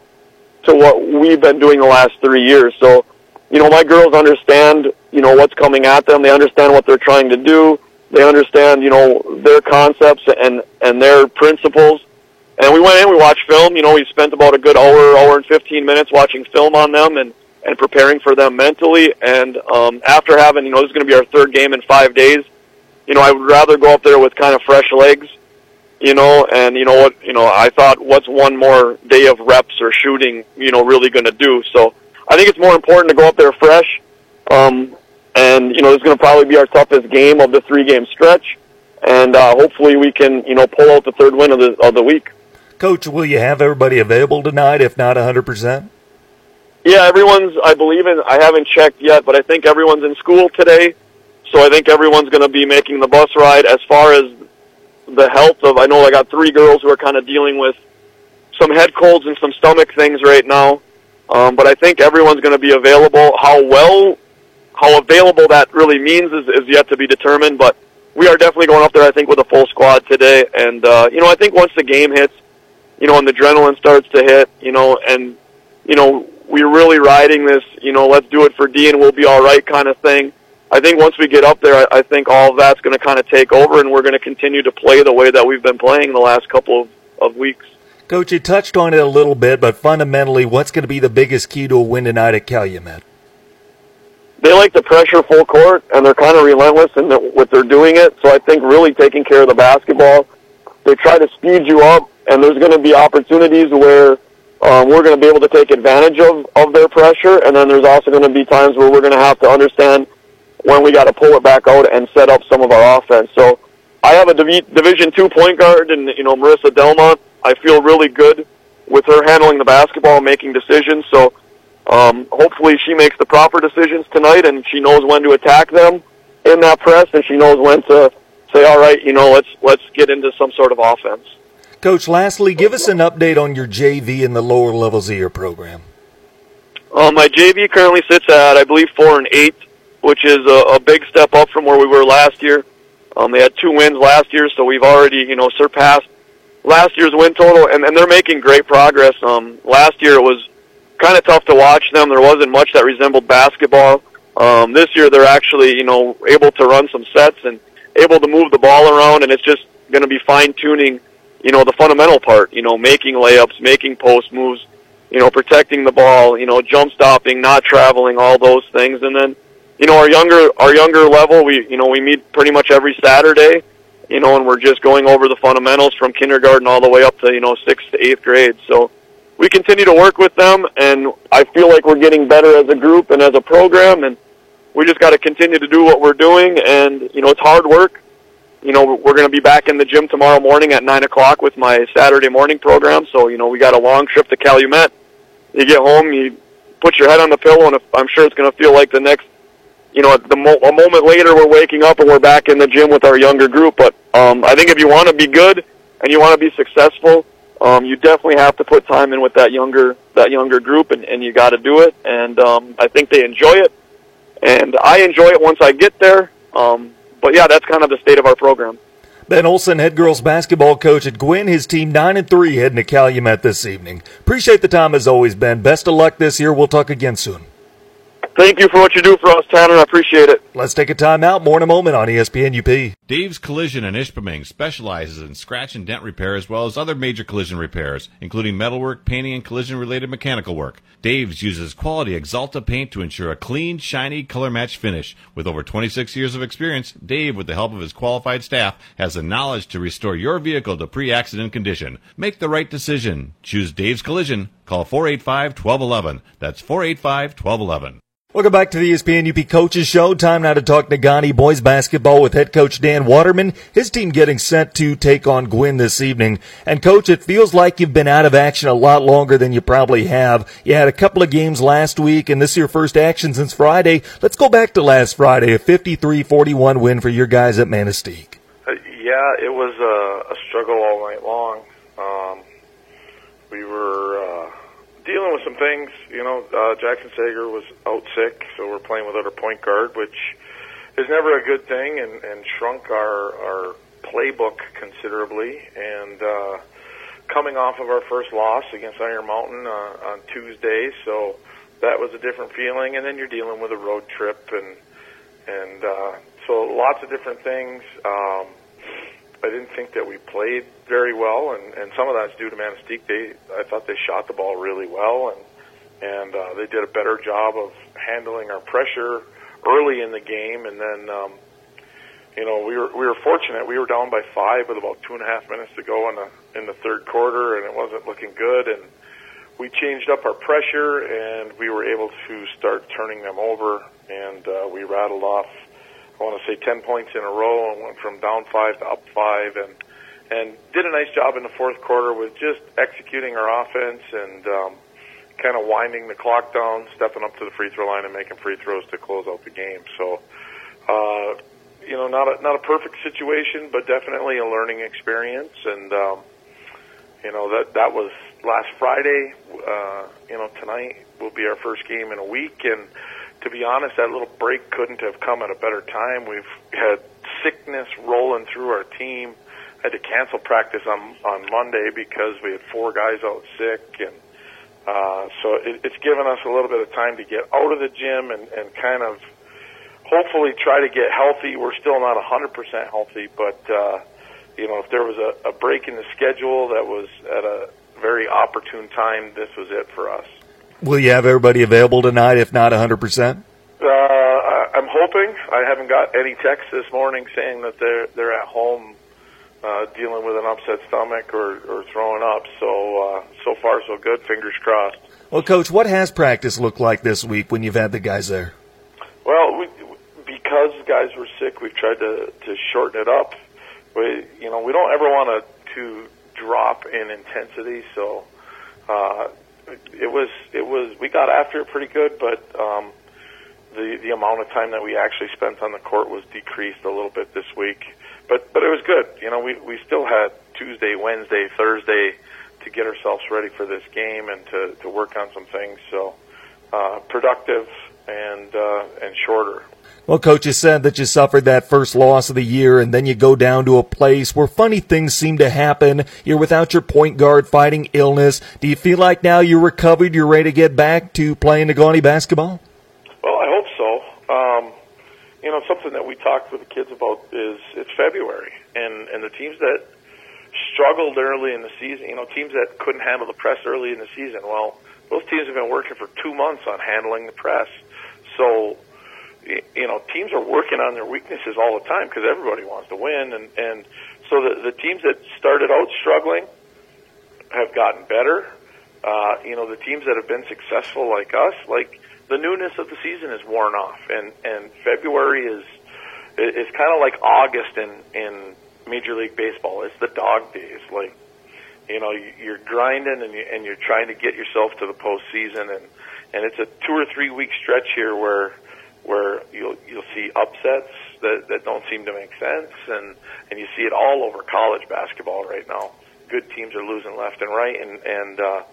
to what we've been doing the last three years. So, you know, my girls understand, you know, what's coming at them. They understand what they're trying to do they understand, you know, their concepts and and their principles. And we went in, we watched film. You know, we spent about a good hour, hour and fifteen minutes watching film on them and and preparing for them mentally. And um, after having, you know, this is going to be our third game in five days. You know, I would rather go up there with kind of fresh legs. You know, and you know what? You know, I thought, what's one more day of reps or shooting? You know, really going to do? So I think it's more important to go up there fresh. Um, and you know, this is going to probably be our toughest game of the three-game stretch, and uh, hopefully we can you know pull out the third win of the of the week. Coach, will you have everybody available tonight? If not, hundred percent. Yeah, everyone's. I believe in. I haven't checked yet, but I think everyone's in school today, so I think everyone's going to be making the bus ride. As far as the health of, I know I got three girls who are kind of dealing with some head colds and some stomach things right now. Um, but I think everyone's going to be available. How well how available that really means is, is yet to be determined, but we are definitely going up there, I think, with a full squad today. And, uh, you know, I think once the game hits, you know, and the adrenaline starts to hit, you know, and, you know, we're really riding this, you know, let's do it for D and we'll be all right kind of thing. I think once we get up there, I, I think all of that's going to kind of take over and we're going to continue to play the way that we've been playing the last couple of, of weeks. Coach, you touched on it a little bit, but fundamentally, what's going to be the biggest key to a win tonight at Calumet? They like to pressure full court, and they're kind of relentless in the, what they're doing it. So I think really taking care of the basketball, they try to speed you up, and there's going to be opportunities where um, we're going to be able to take advantage of of their pressure, and then there's also going to be times where we're going to have to understand when we got to pull it back out and set up some of our offense. So I have a Div- Division two point guard, and you know Marissa Delmont. I feel really good with her handling the basketball, and making decisions. So um, hopefully she makes the proper decisions tonight and she knows when to attack them in that press and she knows when to say, all right, you know, let's let's get into some sort of offense. Coach, lastly, give us an update on your JV and the lower levels of your program. Um, my JV currently sits at, I believe, four and eight, which is a, a big step up from where we were last year. Um, they had two wins last year, so we've already, you know, surpassed last year's win total, and, and they're making great progress. Um, last year it was kind of tough to watch them. There wasn't much that resembled basketball. Um, this year, they're actually, you know, able to run some sets and able to move the ball around, and it's just going to be fine tuning, you know, the fundamental part, you know, making layups, making post moves, you know, protecting the ball, you know, jump stopping, not traveling, all those things. And then, you know, our younger, our younger level, we, you know, we meet pretty much every Saturday, you know, and we're just going over the fundamentals from kindergarten all the way up to, you know, sixth to eighth grade. So we continue to work with them and I feel like we're getting better as a group and as a program and we just got to continue to do what we're doing and, you know, it's hard work. You know, we're going to be back in the gym tomorrow morning at 9 o'clock with my Saturday morning program. So, you know, we got a long trip to Calumet. You get home, you put your head on the pillow, and I'm sure it's going to feel like the next you know, the mo- a moment later we're waking up and we're back in the gym with our younger group. But um, I think if you want to be good and you want to be successful, um, you definitely have to put time in with that younger that younger group, and, and you got to do it. And um, I think they enjoy it, and I enjoy it once I get there. Um, but yeah, that's kind of the state of our program. Ben Olson, head girls basketball coach at Gwinn, his team nine and three heading to Calumet this evening. Appreciate the time as always, Ben. Best of luck this year. We'll talk again soon. Thank you for what you do for us, Tanner. I appreciate it. Let's take a time out. More in a moment on ESPN UP. Dave's Collision in Ishpeming specializes in scratch and dent repair as well as other major collision repairs, including metalwork, painting, and collision related mechanical work. Dave's uses quality Axalta paint to ensure a clean, shiny, color match finish. With over 26 years of experience, Dave, with the help of his qualified staff, has the knowledge to restore your vehicle to pre accident condition. Make the right decision. Choose Dave's Collision. Call 485 1211. That's 485 1211. Welcome back to the ESPN UP Coaches Show. Time now to talk Negaunee boys basketball with head coach Dan Waterman. His team getting sent to take on Gwinn this evening. And coach, it feels like you've been out of action a lot longer than you probably have. You had a couple of games last week and this is your first action since Friday. Let's go back to last Friday, a 53-41 win for your guys at Manistique. Uh, yeah, it was a, a struggle all night long. Um, we were, some things. You know, uh, Jackson Sager was out sick, so we're playing without our point guard, which is never a good thing, and, and shrunk our our playbook considerably. And uh, coming off of our first loss against Iron Mountain uh, on Tuesday, so that was a different feeling. And then you're dealing with a road trip, and and uh, so lots of different things. Um, I didn't think that we played very well, and, and some of that's due to Manistique. They, I thought they shot the ball really well, and and uh, they did a better job of handling our pressure early in the game. And then, um, you know, we were we were fortunate. We were down by five with about two and a half minutes to go in the in the third quarter, and it wasn't looking good. And we changed up our pressure, and we were able to start turning them over, and uh, we rattled off I want to say 10 points in a row and went from down five to up five and and did a nice job in the fourth quarter with just executing our offense and um, kind of winding the clock down, stepping up to the free throw line and making free throws to close out the game. So, uh, you know, not a, not a perfect situation, but definitely a learning experience. And um, you know that that was last Friday. Uh, you know, tonight will be our first game in a week, and to be honest, that little break couldn't have come at a better time. We've had sickness rolling through our team. I had to cancel practice on on Monday because we had four guys out sick, and uh, so it, it's given us a little bit of time to get out of the gym and, and kind of hopefully try to get healthy. We're still not 100% healthy, but uh, you know, if there was a, a break in the schedule that was at a very opportune time, this was it for us. Will you have everybody available tonight, if not 100%? Uh, I'm hoping. I haven't got any text this morning saying that they're they're at home uh, dealing with an upset stomach or, or throwing up. So uh, so far so good. Fingers crossed. Well, coach, what has practice looked like this week when you've had the guys there? Well, we, because guys were sick, we've tried to to shorten it up. We you know we don't ever want to to drop in intensity, so. Uh, it was it was we got after it pretty good, but um, the the amount of time that we actually spent on the court was decreased a little bit this week. But but it was good. You know, we we still had Tuesday, Wednesday, Thursday to get ourselves ready for this game and to to work on some things. So uh, productive and uh, and shorter. Well, coach, you said that you suffered that first loss of the year, and then you go down to a place where funny things seem to happen. You're without your point guard fighting illness. Do you feel like now you're recovered, you're ready to get back to playing Negaunee basketball? Well, I hope so. Um, you know, something that we talked with the kids about is it's February, and and the teams that struggled early in the season. You know, teams that couldn't handle the press early in the season. Well, those teams have been working for two months on handling the press. So, you know, teams are working on their weaknesses all the time because everybody wants to win, and and so the the teams that started out struggling have gotten better. Uh, you know, the teams that have been successful like us, like the newness of the season is worn off, and and February is is kind of like August in in Major League Baseball. It's the dog days, like you know you're grinding and and you're trying to get yourself to the postseason, and and it's a two or three week stretch here where where you'll you'll see upsets that that don't seem to make sense, and and you see it all over college basketball right now. Good teams are losing left and right, and and uh,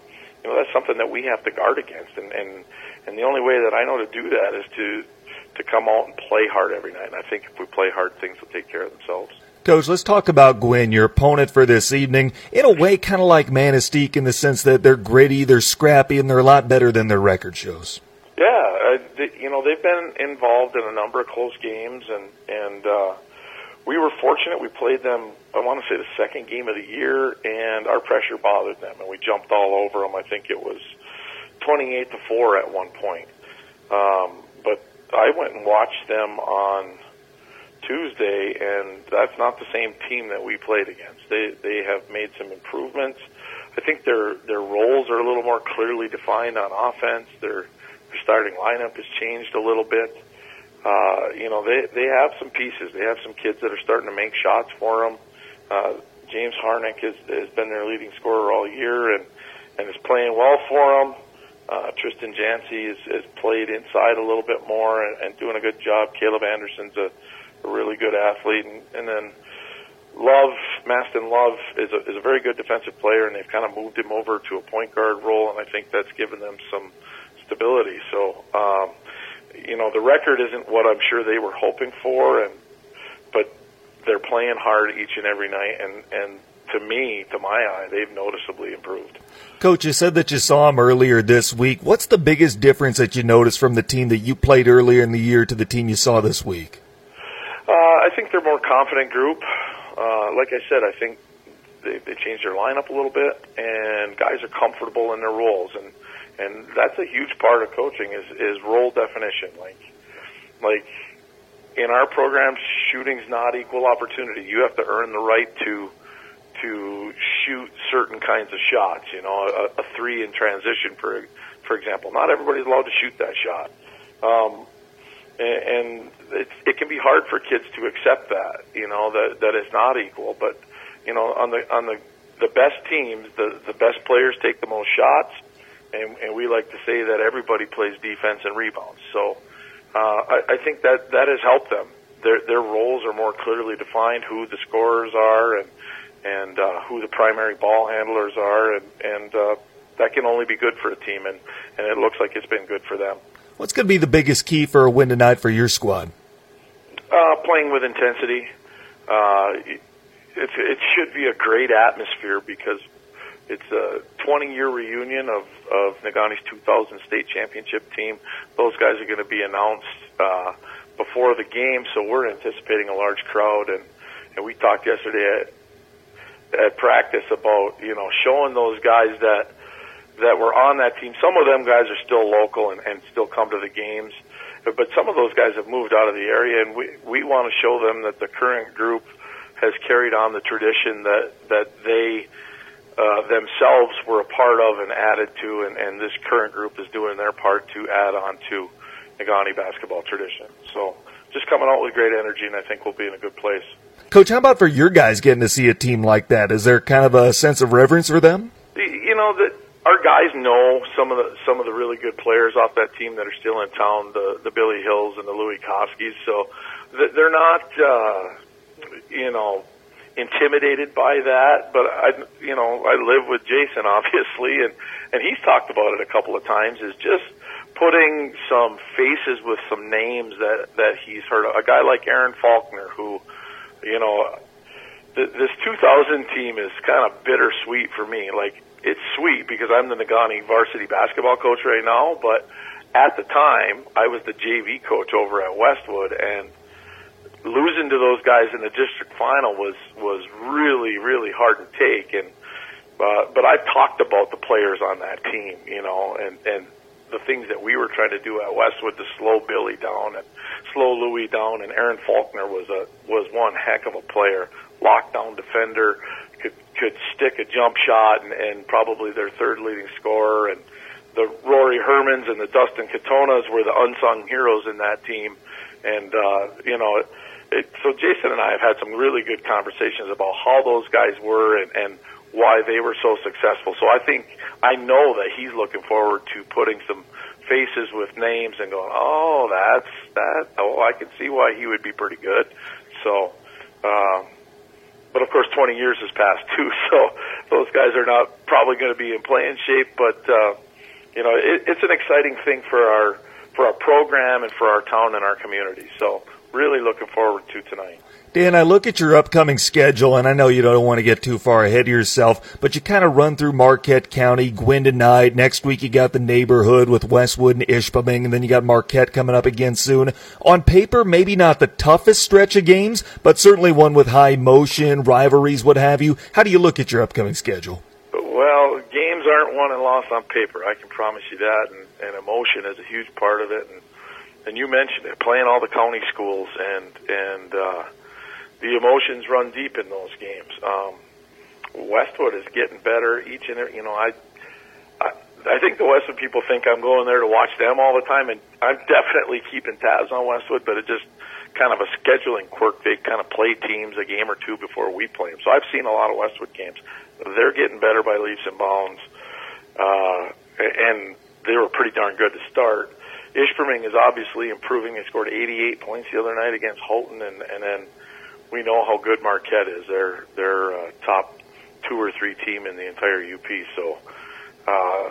you know that's something that we have to guard against, and and and the only way that I know to do that is to to come out and play hard every night. And I think if we play hard, things will take care of themselves. Coach, let's talk about Gwinn, your opponent for this evening. In a way, kind of like Manistique in the sense that they're gritty, they're scrappy, and they're a lot better than their record shows. Yeah, they, you know they've been involved in a number of close games, and and uh, we were fortunate. We played them. I want to say the second game of the year, and our pressure bothered them, and we jumped all over them. I think it was twenty-eight to four at one point. Um, but I went and watched them on Tuesday, and that's not the same team that we played against. They they have made some improvements. I think their their roles are a little more clearly defined on offense. Their their starting lineup has changed a little bit. Uh, you know, they they have some pieces. They have some kids that are starting to make shots for them. Uh, James Harnick has, has been their leading scorer all year and and is playing well for them. Uh, Tristan Jancy has, has played inside a little bit more and, and doing a good job. Caleb Anderson's a a really good athlete, and, and then Love, Maston Love is a, is a very good defensive player, and they've kind of moved him over to a point guard role, and I think that's given them some stability. So, um, you know, the record isn't what I'm sure they were hoping for, and but they're playing hard each and every night, and and to me, to my eye, they've noticeably improved. Coach, you said that you saw them earlier this week. What's the biggest difference that you noticed from the team that you played earlier in the year to the team you saw this week? Uh, I think they're a more confident group. Uh, like I said, I think they, they changed their lineup a little bit, and guys are comfortable in their roles, and and that's a huge part of coaching is is role definition. Like like in our program, shooting's not equal opportunity. You have to earn the right to to shoot certain kinds of shots. You know, a, a three in transition, for for example. Not everybody's allowed to shoot that shot. Um, and, it, it can be hard for kids to accept that, you know, that that it's not equal. But you know, on the on the the best teams, the the best players take the most shots, and, and we like to say that everybody plays defense and rebounds. So uh, I, I think that that has helped them. Their their roles are more clearly defined, who the scorers are, and and uh, who the primary ball handlers are, and and uh, that can only be good for a team, and and it looks like it's been good for them. What's going to be the biggest key for a win tonight for your squad? Uh, playing with intensity. Uh, it, it should be a great atmosphere because it's a 20 year reunion of, of Negaunee's 2000 state championship team. Those guys are going to be announced uh, before the game, so we're anticipating a large crowd. And, and we talked yesterday at, at practice about, you know, showing those guys that that were on that team. Some of them guys are still local and, and still come to the games, but some of those guys have moved out of the area, and we we want to show them that the current group has carried on the tradition that that they uh, themselves were a part of and added to, and, and this current group is doing their part to add on to Negaunee basketball tradition. So just coming out with great energy, and I think we'll be in a good place. Coach, how about for your guys getting to see a team like that? Is there kind of a sense of reverence for them? You know that our guys know some of the some of the really good players off that team that are still in town, the the Billy Hills and the Louis Koskis. So they're not, uh, you know, intimidated by that. But I, you know, I live with Jason obviously, and and he's talked about it a couple of times. Is just putting some faces with some names that that he's heard of. A guy like Aaron Faulkner, who, you know, th- this 2000 team is kind of bittersweet for me. Like it's sweet because I'm the Negaunee varsity basketball coach right now, but at the time I was the JV coach over at Westwood and losing to those guys in the district final was was really really hard to take. And uh, but I've talked about the players on that team, you know, and and the things that we were trying to do at Westwood to slow Billy down and slow Louis down, and Aaron Faulkner was a was one heck of a player, lockdown defender, could could stick a jump shot, and, and probably their third leading scorer, and the Rory Hermans and the Dustin Katonas were the unsung heroes in that team, and uh, you know. It, so Jason and I have had some really good conversations about how those guys were and, and why they were so successful. So I think I know that he's looking forward to putting some faces with names and going, oh, that's that. Oh, I can see why he would be pretty good. So, um, but of course, 20 years has passed too, so those guys are not probably going to be in playing shape. But uh, you know, it, it's an exciting thing for our for our program and for our town and our community. So, really looking forward to tonight. Dan, I look at your upcoming schedule, and I know you don't want to get too far ahead of yourself, but you kind of run through Marquette County, Gwinn tonight. Next week, you got the neighborhood with Westwood and Ishpeming, and then you got Marquette coming up again soon. On paper, maybe not the toughest stretch of games, but certainly one with high emotion, rivalries, what have you. How do you look at your upcoming schedule? Well, games aren't won and lost on paper. I can promise you that, and, and emotion is a huge part of it. And, and you mentioned it, playing all the county schools, and and uh, the emotions run deep in those games. Um, Westwood is getting better each and every, you know, I, I, I think the Westwood people think I'm going there to watch them all the time, and I'm definitely keeping tabs on Westwood, but it just kind of a scheduling quirk. They kind of play teams a game or two before we play them. So I've seen a lot of Westwood games. They're getting better by leaps and bounds, uh, and they were pretty darn good to start. Ishpeming is obviously improving. They scored 88 points the other night against Houghton, and, and then we know how good Marquette is. They're they're uh, top two or three team in the entire UP. So uh,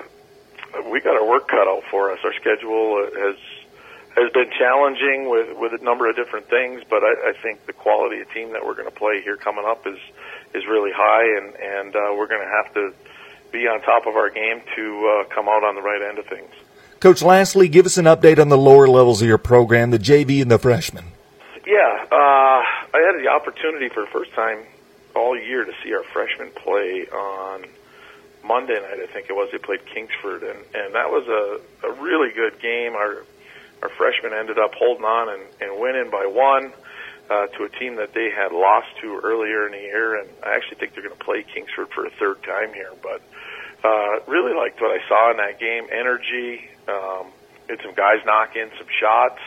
we got our work cut out for us. Our schedule has has been challenging with with a number of different things, but I, I think the quality of team that we're going to play here coming up is is really high, and and uh, we're going to have to be on top of our game to uh, come out on the right end of things. Coach, lastly, give us an update on the lower levels of your program, the JV and the freshmen. Yeah, uh, I had the opportunity for the first time all year to see our freshmen play on Monday night. I think it was they played Kingsford, and and that was a a really good game. Our our freshmen ended up holding on and, and winning by one uh, to a team that they had lost to earlier in the year, and I actually think they're going to play Kingsford for a third time here. But uh, really liked what I saw in that game. Energy, um, had some guys knock in some shots,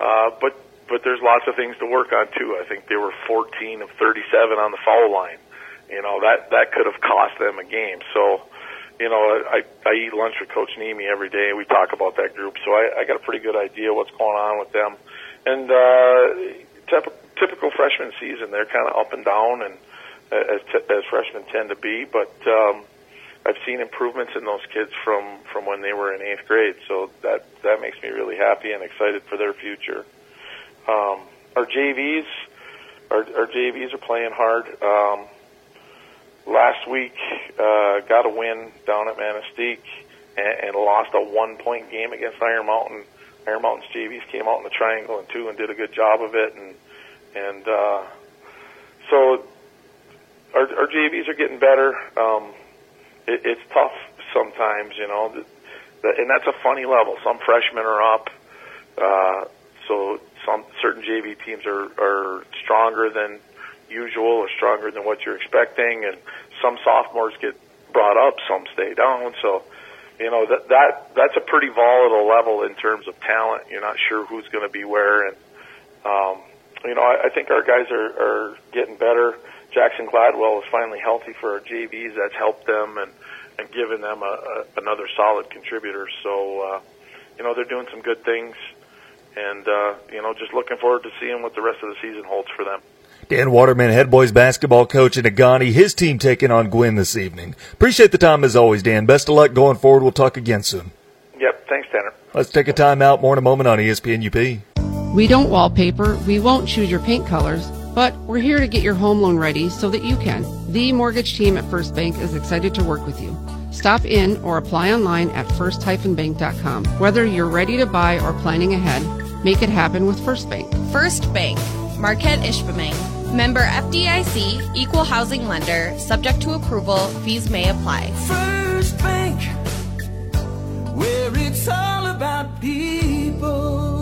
uh, but but there's lots of things to work on too. I think they were 14 of 37 on the foul line. You know that that could have cost them a game. So, you know, I I eat lunch with Coach Niemi every day. We talk about that group, so I, I got a pretty good idea what's going on with them. And uh, typ- typical freshman season, they're kind of up and down, and as t- as freshmen tend to be. But um, I've seen improvements in those kids from from when they were in eighth grade. So that that makes me really happy and excited for their future. Um, our JVs, our, our JVs are playing hard. Um, last week, uh, got a win down at Manistique and, and lost a one-point game against Iron Mountain. Iron Mountain's JVs came out in the triangle and two and did a good job of it, and and uh, so our, our JVs are getting better. Um, it, it's tough sometimes, you know, and that's a funny level. Some freshmen are up, uh, so some certain JV teams are, are stronger than usual or stronger than what you're expecting, and some sophomores get brought up, some stay down. So, you know that that that's a pretty volatile level in terms of talent. You're not sure who's going to be where, and um, you know I, I think our guys are, are getting better. Jackson Gladwell is finally healthy for our JVs. That's helped them and and given them a, a, another solid contributor. So, uh, you know, they're doing some good things and uh, you know, just looking forward to seeing what the rest of the season holds for them. Dan Waterman, head boys basketball coach in Negaunee, his team taking on Gwinn this evening. Appreciate the time as always, Dan. Best of luck going forward. We'll talk again soon. Yep, thanks, Tanner. Let's take a time out. More in a moment on ESPN UP. We don't wallpaper, we won't choose your paint colors, but we're here to get your home loan ready so that you can. The mortgage team at First Bank is excited to work with you. Stop in or apply online at first-bank.com. Whether you're ready to buy or planning ahead, make it happen with First Bank. First Bank Marquette Ishpeming. Member FDIC, equal housing lender, subject to approval, fees may apply. First Bank, where it's all about people.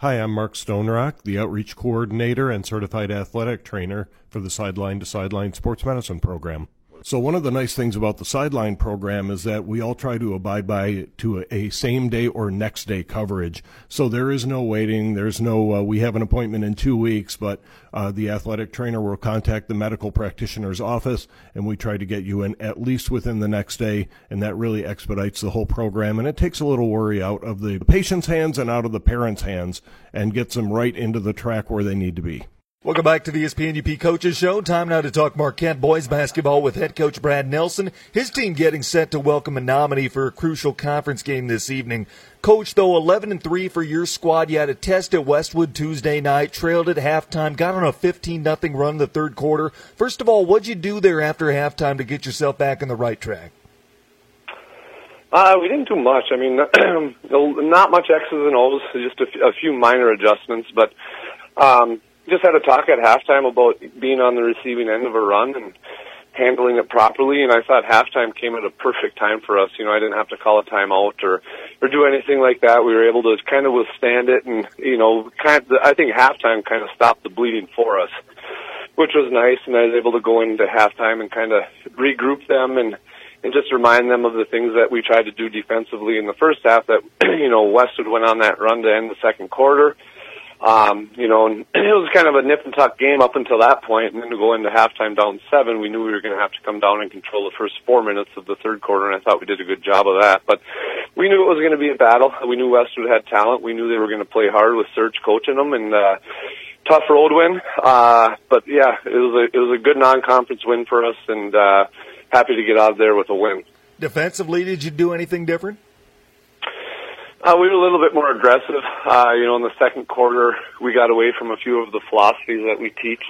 Hi, I'm Mark Stonerock, the Outreach Coordinator and Certified Athletic Trainer for the Sideline to Sideline Sports Medicine Program. So one of the nice things about the sideline program is that we all try to abide by to a, a same day or next day coverage. So there is no waiting. There's no uh, we have an appointment in two weeks, but uh, the athletic trainer will contact the medical practitioner's office, and we try to get you in at least within the next day, and that really expedites the whole program, and it takes a little worry out of the patient's hands and out of the parents' hands, and gets them right into the track where they need to be. Welcome back to the ESPN UP Coaches Show. Time now to talk Marquette boys basketball with head coach Brad Nelson. His team getting set to welcome Menominee for a crucial conference game this evening. Coach, though 11 and 3 for your squad, you had a test at Westwood Tuesday night, trailed at halftime, got on a 15 nothing run in the third quarter. First of all, what'd you do there after halftime to get yourself back on the right track? Uh, we didn't do much. I mean, not much X's and O's, just a, f- a few minor adjustments, but um, just had a talk at halftime about being on the receiving end of a run and handling it properly. And I thought halftime came at a perfect time for us. You know, I didn't have to call a timeout or or do anything like that. We were able to kind of withstand it, and you know, kind of, I think halftime kind of stopped the bleeding for us, which was nice. And I was able to go into halftime and kind of regroup them and and just remind them of the things that we tried to do defensively in the first half. That you know, Westwood went on that run to end the second quarter um, you know, and it was kind of a nip and tuck game up until that point, and then to go into halftime down seven, we knew we were going to have to come down and control the first four minutes of the third quarter, and I thought we did a good job of that. But we knew it was going to be a battle. We knew Westwood had talent. We knew they were going to play hard with Serge coaching them, and uh, tough road win. Uh, but yeah, it was a it was a good non-conference win for us, and uh, happy to get out of there with a win. Defensively, did you do anything different? Uh, we were a little bit more aggressive. Uh, you know, in the second quarter, we got away from a few of the philosophies that we teach.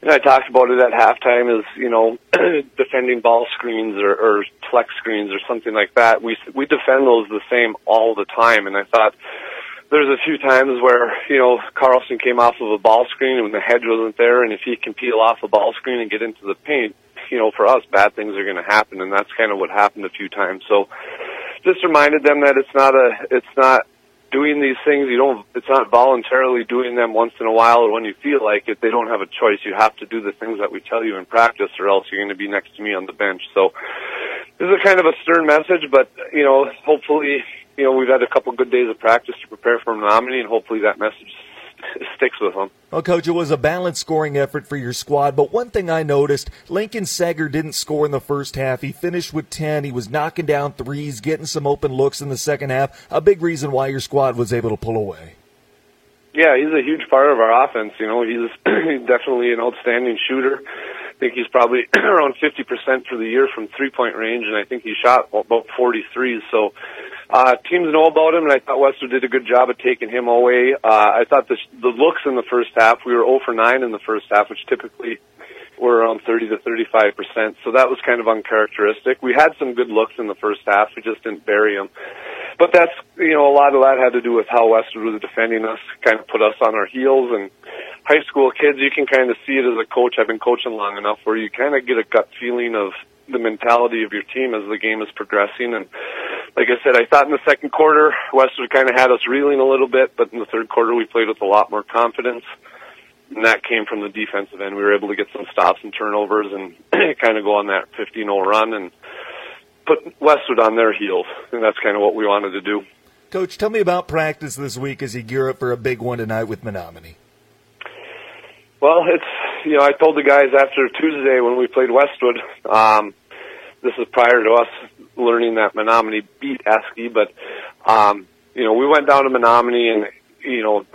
And I talked about it at halftime is, you know, defending ball screens or, or flex screens or something like that. We, we defend those the same all the time. And I thought there's a few times where, you know, Carlson came off of a ball screen and the hedge wasn't there. And if he can peel off a ball screen and get into the paint, you know, for us, bad things are going to happen. And that's kind of what happened a few times. So, just reminded them that it's not a it's not doing these things. You don't it's not voluntarily doing them once in a while or when you feel like it. They don't have a choice. You have to do the things that we tell you in practice or else you're going to be next to me on the bench. So this is a kind of a stern message but you know hopefully you know we've had a couple good days of practice to prepare for Menominee and hopefully that message sticks with them. Well, Coach, it was a balanced scoring effort for your squad, but one thing I noticed, Lincoln Sager didn't score in the first half. He finished with 10. He was knocking down threes, getting some open looks in the second half. A big reason why your squad was able to pull away. Yeah, he's a huge part of our offense. You know, he's definitely an outstanding shooter. I think he's probably around 50% for the year from three-point range, and I think he shot about 43. So uh, teams know about him, and I thought Westwood did a good job of taking him away. Uh, I thought the, the looks in the first half, we were 0 for 9 in the first half, which typically were around 30 to 35 percent. So that was kind of uncharacteristic. We had some good looks in the first half. We just didn't bury them. But that's, you know, a lot of that had to do with how Westwood was defending us, kind of put us on our heels. And high school kids, you can kind of see it as a coach. I've been coaching long enough where you kind of get a gut feeling of the mentality of your team as the game is progressing. And like I said, I thought in the second quarter, Westwood kind of had us reeling a little bit, but in the third quarter, we played with a lot more confidence. And that came from the defensive end. We were able to get some stops and turnovers and kind of go on that 15-0 run and put Westwood on their heels. And that's kind of what we wanted to do. Coach, tell me about practice this week as you gear up for a big one tonight with Menominee. Well, it's you know I told the guys after Tuesday when we played Westwood. Um, this is prior to us learning that Menominee beat Esky, but um, you know we went down to Menominee and you know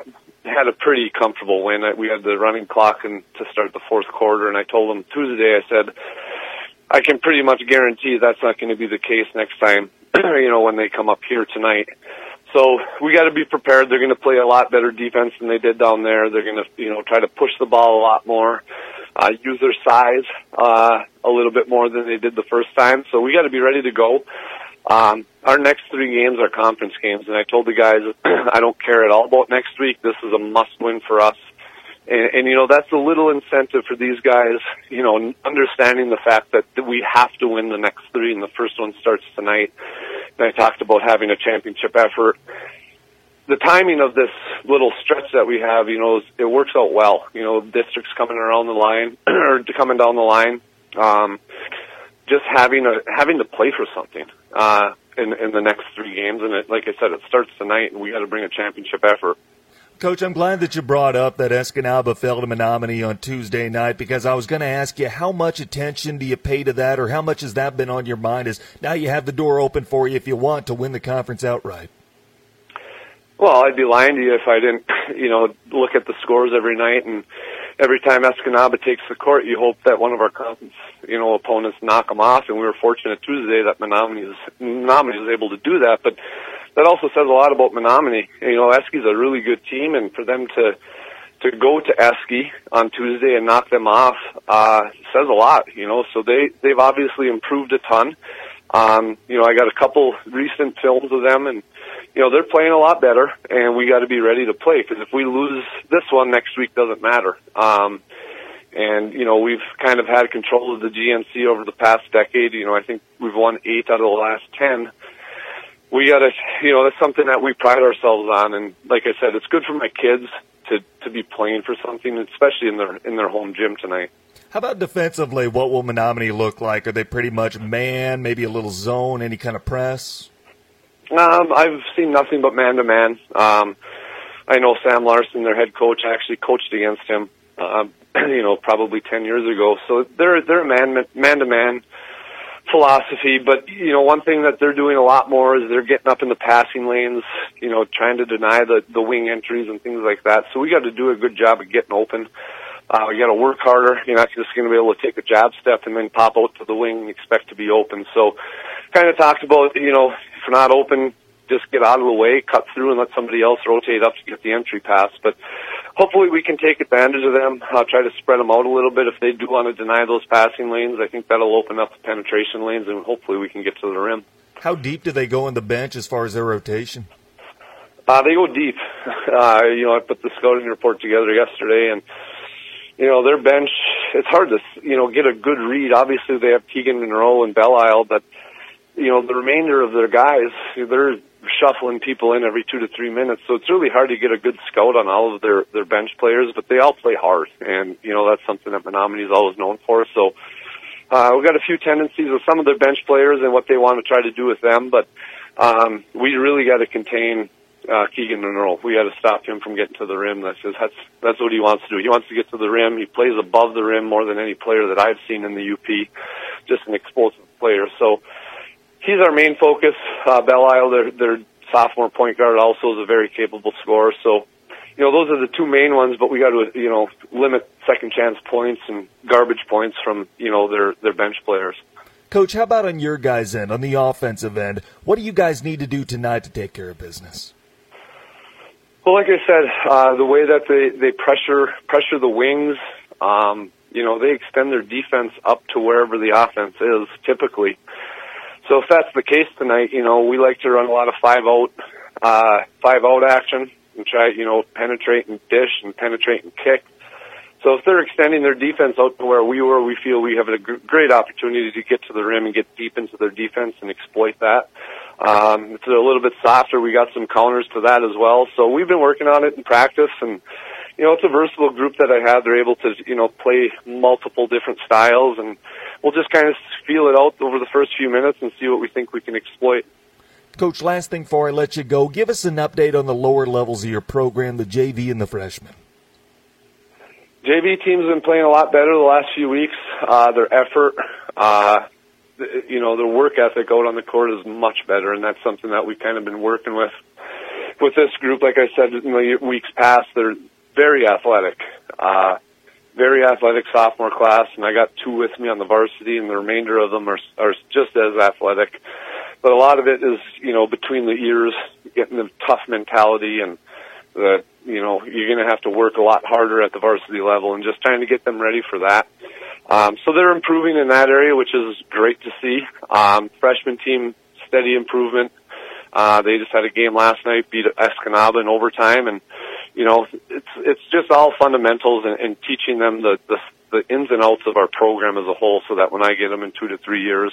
had a pretty comfortable win. We had the running clock and to start the fourth quarter, and I told them Tuesday. I said I can pretty much guarantee that's not going to be the case next time. you know when they come up here tonight. So we got to be prepared. They're going to play a lot better defense than they did down there. They're going to, you know, try to push the ball a lot more, uh, use their size uh, a little bit more than they did the first time. So we got to be ready to go. Um, our next three games are conference games, and I told the guys I don't care at all about next week. This is a must-win for us. And, and you know that's a little incentive for these guys. You know, understanding the fact that we have to win the next three, and the first one starts tonight. And I talked about having a championship effort. The timing of this little stretch that we have, you know, it works out well. You know, districts coming around the line or coming down the line. Um, just having a having to play for something uh, in in the next three games, and it, like I said, it starts tonight, and we got to bring a championship effort. Coach, I'm glad that you brought up that Escanaba fell to Menominee on Tuesday night because I was going to ask you how much attention do you pay to that, or how much has that been on your mind? As now you have the door open for you if you want to win the conference outright. Well, I'd be lying to you if I didn't, you know, look at the scores every night and every time Escanaba takes the court, you hope that one of our conference, you know, opponents knock them off. And we were fortunate Tuesday that Menominee was, Menominee was able to do that. But that also says a lot about Menominee. You know, Esky's a really good team, and for them to to go to Esky on Tuesday and knock them off uh, says a lot. You know, so they they've obviously improved a ton. Um, you know, I got a couple recent films of them, and you know they're playing a lot better, and we got to be ready to play because if we lose this one next week, doesn't matter. Um, and you know we've kind of had control of the GNC over the past decade. You know, I think we've won eight out of the last ten. We got to, you know, that's something that we pride ourselves on, and like I said, it's good for my kids to to be playing for something, especially in their in their home gym tonight. How about defensively? What will Menominee look like? Are they pretty much man, maybe a little zone, any kind of press? Um, I've seen nothing but man to man. Um, I know Sam Larson, their head coach, actually coached against him. Um, you know, probably ten years ago. So they're they're a man man to man philosophy. But you know, one thing that they're doing a lot more is they're getting up in the passing lanes. You know, trying to deny the the wing entries and things like that. So we got to do a good job of getting open. Uh, you got to work harder. You're not just going to be able to take a jab step and then pop out to the wing and expect to be open. So, kind of talked about, you know, if you're not open, just get out of the way, cut through, and let somebody else rotate up to get the entry pass. But hopefully, we can take advantage of them. I'll try to spread them out a little bit. If they do want to deny those passing lanes, I think that'll open up the penetration lanes, and hopefully, we can get to the rim. How deep do they go in the bench as far as their rotation? Uh, they go deep. Uh, you know, I put the scouting report together yesterday, and you know, their bench, it's hard to, you know, get a good read. Obviously, they have Keegan Monroe and Belle Isle, but, you know, the remainder of their guys, they're shuffling people in every two to three minutes. So it's really hard to get a good scout on all of their, their bench players, but they all play hard. And, you know, that's something that Menominee is always known for. So, uh, we've got a few tendencies with some of their bench players and what they want to try to do with them, but, um, we really got to contain uh, Keegan Monroe. We got to stop him from getting to the rim. That's just, that's that's what he wants to do. He wants to get to the rim. He plays above the rim more than any player that I've seen in the UP. Just an explosive player. So he's our main focus. Uh, Belle Isle, their their sophomore point guard, also is a very capable scorer. So you know those are the two main ones. But we got to you know limit second chance points and garbage points from you know their their bench players. Coach, how about on your guys' end, on the offensive end? What do you guys need to do tonight to take care of business? Well, like I said, uh, the way that they, they pressure pressure the wings, um, you know, they extend their defense up to wherever the offense is typically. So if that's the case tonight, you know, we like to run a lot of five out, uh, five out action and try, you know, penetrate and dish and penetrate and kick. So if they're extending their defense out to where we were, we feel we have a great opportunity to get to the rim and get deep into their defense and exploit that. Um, it's a little bit softer. We got some counters to that as well. So we've been working on it in practice and, you know, it's a versatile group that I have. They're able to, you know, play multiple different styles and we'll just kind of feel it out over the first few minutes and see what we think we can exploit. Coach, last thing before I let you go, give us an update on the lower levels of your program, the JV and the freshmen. JV team's been playing a lot better the last few weeks. Uh, their effort, uh, you know, their work ethic out on the court is much better, and that's something that we've kind of been working with with this group. Like I said in the weeks past, they're very athletic, uh, very athletic sophomore class, and I got two with me on the varsity, and the remainder of them are are just as athletic. But a lot of it is, you know, between the ears, getting the tough mentality and the, you know, you're going to have to work a lot harder at the varsity level, and just trying to get them ready for that. Um, so they're improving in that area, which is great to see. Um, freshman team, steady improvement. Uh, they just had a game last night, beat Escanaba in overtime, and you know, it's it's just all fundamentals and, and teaching them the, the the ins and outs of our program as a whole, so that when I get them in two to three years,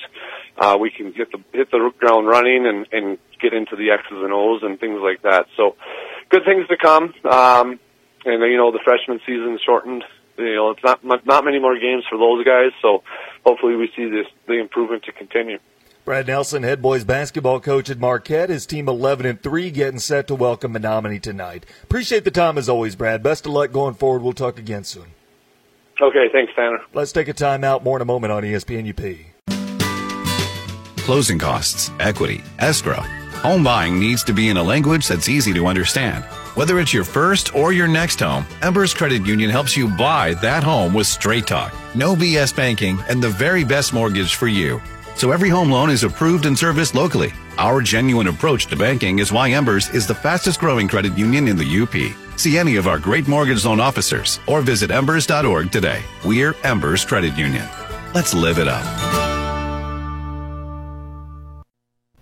uh, we can hit the hit the ground running and and get into the X's and O's and things like that. So, good things to come. Um, and you know, the freshman season shortened. You know, it's not not many more games for those guys. So, hopefully, we see this the improvement to continue. Brad Nelson, head boys basketball coach at Marquette, his team 11 and 3 getting set to welcome Menominee tonight. Appreciate the time as always, Brad. Best of luck going forward. We'll talk again soon. Okay, thanks, Tanner. Let's take a time out. More in a moment on ESPN UP. Closing costs, equity, escrow. Home buying needs to be in a language that's easy to understand. Whether it's your first or your next home, Embers Credit Union helps you buy that home with straight talk, no BS banking, and the very best mortgage for you so every home loan is approved and serviced locally. Our genuine approach to banking is why Embers is the fastest growing credit union in the UP. See any of our great mortgage loan officers or visit embers.org today. We're Embers Credit Union. Let's live it up.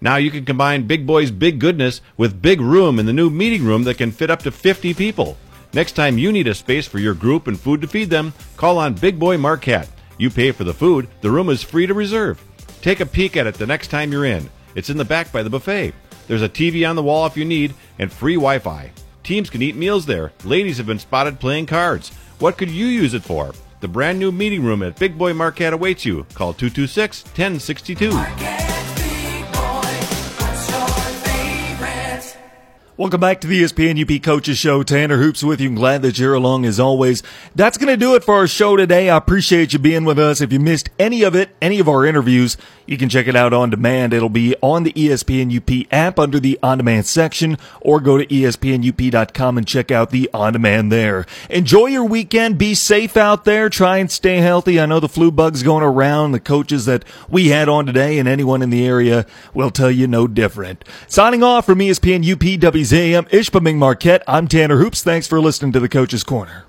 Now you can combine Big Boy's big goodness with big room in the new meeting room that can fit up to 50 people. Next time you need a space for your group and food to feed them, call on Big Boy Marquette. You pay for the food, the room is free to reserve. Take a peek at it the next time you're in. It's in the back by the buffet. There's a TV on the wall if you need, and free Wi Fi. Teams can eat meals there. Ladies have been spotted playing cards. What could you use it for? The brand new meeting room at Big Boy Marquette awaits you. Call 226 1062. Welcome back to the ESPN UP Coaches Show. Tanner Hoops with you. I'm glad that you're along as always. That's going to do it for our show today. I appreciate you being with us. If you missed any of it, any of our interviews, you can check it out on demand. It'll be on the ESPN UP app under the on demand section or go to espnup.com and check out the on demand there. Enjoy your weekend. Be safe out there. Try and stay healthy. I know the flu bug's going around. The coaches that we had on today and anyone in the area will tell you no different. Signing off from ESPN UP WZAM Ishpeming Marquette. I'm Tanner Hoops. Thanks for listening to the Coach's Corner.